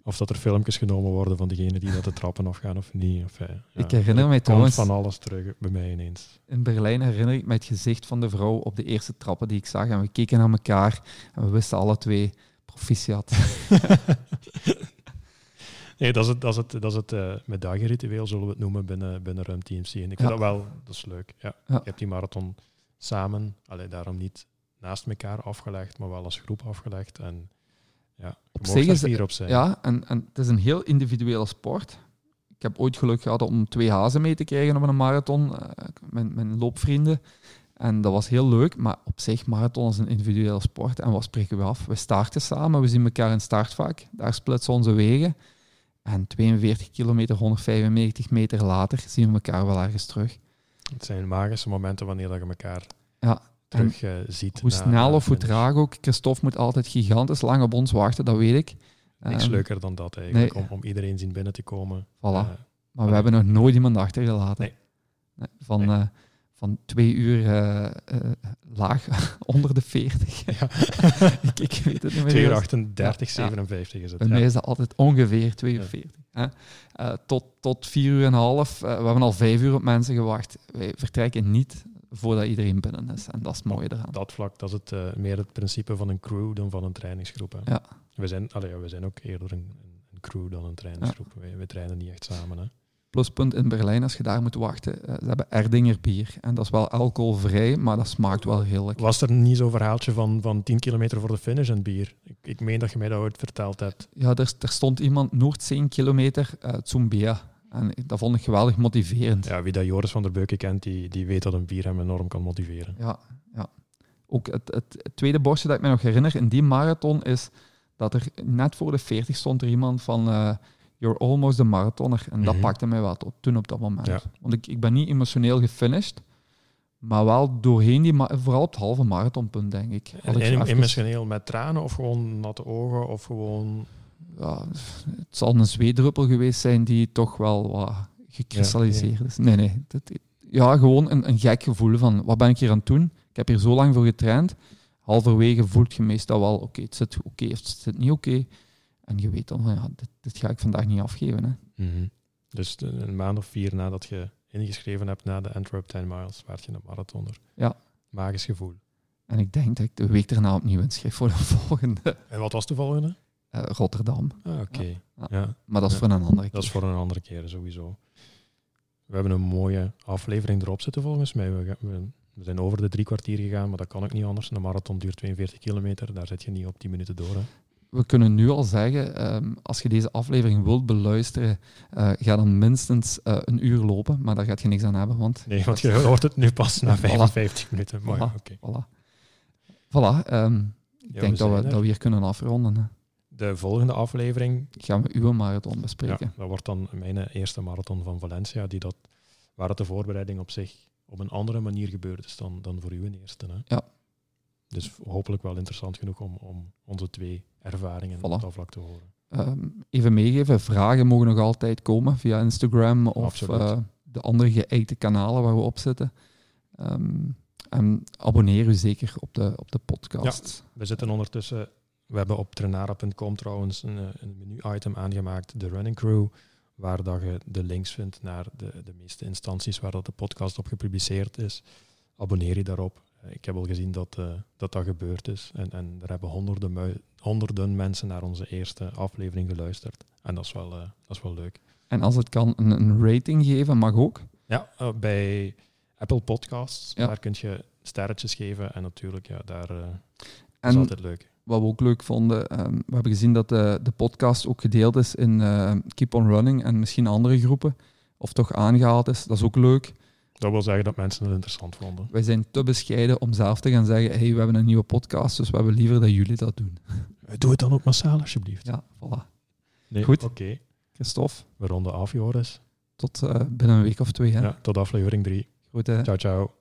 Of dat er filmpjes genomen worden van degene die dat de trappen afgaan of niet. Of, eh, ja. Ik herinner mij trouwens- van alles terug bij mij ineens. In Berlijn herinner ik me het gezicht van de vrouw op de eerste trappen die ik zag. En we keken naar elkaar en we wisten alle twee, proficiat. <laughs> nee, dat is het, dat is het, dat is het eh, medailleritueel, zullen we het noemen, binnen, binnen Rum TMC. En ik vind dat wel, dat is leuk. Ja. Je hebt die marathon samen, allee, daarom niet naast elkaar afgelegd, maar wel als groep afgelegd. En ja, Op zich is- op zijn. Ja, en, en het is een heel individuele sport. Ik heb ooit geluk gehad om twee hazen mee te krijgen op een marathon, eh, mijn, mijn loopvrienden. En dat was heel leuk, maar op zich, marathon is een individuele sport. En wat spreken we af? We starten samen, we zien elkaar in startvak. Daar splitsen onze wegen. En 42 kilometer, 195 meter later zien we elkaar wel ergens terug. Het zijn magische momenten wanneer dat je elkaar Ja, terug eh, ziet. Hoe snel of hoe traag ook. Christophe moet altijd gigantisch lang op ons wachten, dat weet ik. Niks Ehm, leuker dan dat eigenlijk, nee. om, om iedereen zien binnen te komen. Voilà. Eh, Maar we hebben nog nooit iemand achtergelaten. Nee. Nee, Van, Nee. eh, van twee uur eh, eh, laag <laughs> onder de 40. ja. <laughs> ik, ik weet het niet meer. 2 uur juist. 38, Ja, ja. 57 is het. Bij ja. mij is dat altijd ongeveer 2 uur Ja. 40. Hè? Eh, tot, tot 4 uur en een half. we hebben al 5 uur op mensen gewacht. Wij vertrekken niet voordat iedereen binnen is. En dat is het mooie eraan. Op dat vlak, dat is het, meer het principe van een crew dan van een trainingsgroep. Hè. Ja. We, zijn, allee, we zijn ook eerder een, een crew dan een trainingsgroep. Wij, wij trainen niet echt samen. Hè. Pluspunt in Berlijn, als je daar moet wachten, eh, ze hebben Erdinger bier. En dat is wel alcoholvrij, maar dat smaakt wel heerlijk. Was er niet zo'n verhaaltje van, van 10 kilometer voor de finish en bier? Ik, ik meen dat je mij dat ooit verteld hebt. Ja, er, er stond iemand Noordzee kilometer uh, Zumbia. En dat vond ik geweldig motiverend. Ja, Ja, wie dat Joris van der Beuken kent, die, die weet dat een bier hem enorm kan motiveren. ja. Ook het, het, tweede bosje dat ik me nog herinner in die marathon is dat er net voor de 40 stond er iemand van eh, You're almost a marathoner. En dat Mhm. pakte mij wel tot, toen op dat moment. Ja. Want ik, ik ben niet emotioneel gefinished, maar wel doorheen die, vooral op het halve marathonpunt, denk ik. En, ik en even- emotioneel met tranen of gewoon natte ogen of gewoon... ja, het zal een zweedruppel geweest zijn die toch wel wat gekristalliseerd is. Nee, nee. Dat, ja, gewoon een, een gek gevoel van, wat ben ik hier aan het doen? Ik heb hier zo lang voor getraind. Halverwege voelt je meestal wel, oké, het zit oké of het zit niet oké. En je weet dan van, ja, dit, dit ga ik vandaag niet afgeven. Hè. Mhm. Dus een maand of vier nadat je ingeschreven hebt na de Antwerp 10 miles, werd je een marathoner. Ja. Magisch gevoel. En ik denk dat ik de week daarna opnieuw inschrijf voor de <laughs> volgende. En wat was de volgende? eh, Rotterdam. Ah, Oké, Ja. ja. Maar dat is Ja, voor een andere keer. Dat is voor een andere keer sowieso. We hebben een mooie aflevering erop zitten volgens mij. We, ga- we, we zijn over de drie kwartier gegaan, maar dat kan ook niet anders. Een marathon duurt 42 kilometer, daar zit je niet op 10 minuten door. Hè. We kunnen nu al zeggen, ehm, als je deze aflevering wilt beluisteren, eh, ga dan minstens eh, een uur lopen. Maar daar gaat je niks aan hebben, want... Nee, want je hoort het nu pas na Voilà. 55 minuten. Ja, Voilà. oké. Voilà. Voilà, ehm, ik Ja, denk dat we, er. dat we hier kunnen afronden. Hè. De volgende aflevering Gaan we uw marathon Ja, bespreken. dat wordt dan mijn eerste marathon van Valencia, die dat, waar het de voorbereiding op zich op een andere manier gebeurd is dan, dan voor uw eerste. Hè? Ja. Dus hopelijk wel interessant genoeg om, om onze twee ervaringen Voilà. op dat vlak te horen. Ehm, even meegeven, vragen mogen nog altijd komen via Instagram of eh, de andere geëikte kanalen waar we op zitten. Ehm, en abonneer u zeker op de, op de podcast. We zitten ondertussen, we hebben op trenara.com trouwens een, eh, een menu-item aangemaakt, de Running Crew, waar dat je de links vindt naar de, de meeste instanties waar dat de podcast op gepubliceerd is. Abonneer je daarop. Eh, Ik heb al gezien dat eh, dat, dat gebeurd is. En, en er hebben honderden, mensen naar onze eerste aflevering geluisterd. En dat is wel, eh, dat is wel leuk. En als het kan, een, een rating geven mag ook. Ja, bij Apple Podcasts, Ja. daar kun je sterretjes geven. En natuurlijk, ja, daar eh is En altijd leuk. wat we ook leuk vonden, ehm, we hebben gezien dat de, de podcast ook gedeeld is in Keep on Running en misschien andere groepen. Of toch aangehaald is. Dat is ook leuk. Dat wil zeggen dat mensen het interessant vonden. Wij zijn te bescheiden om zelf te gaan zeggen, hey, we hebben een nieuwe podcast, dus we hebben liever dat jullie dat doen. Doe het dan ook massaal, alsjeblieft. Ja, voilà. Nee, Goed. Oké, Christophe, we ronden af, Joris. tot eh, binnen een week of twee. Hè? Ja, tot aflevering 3. Goed, hè? Ciao, ciao.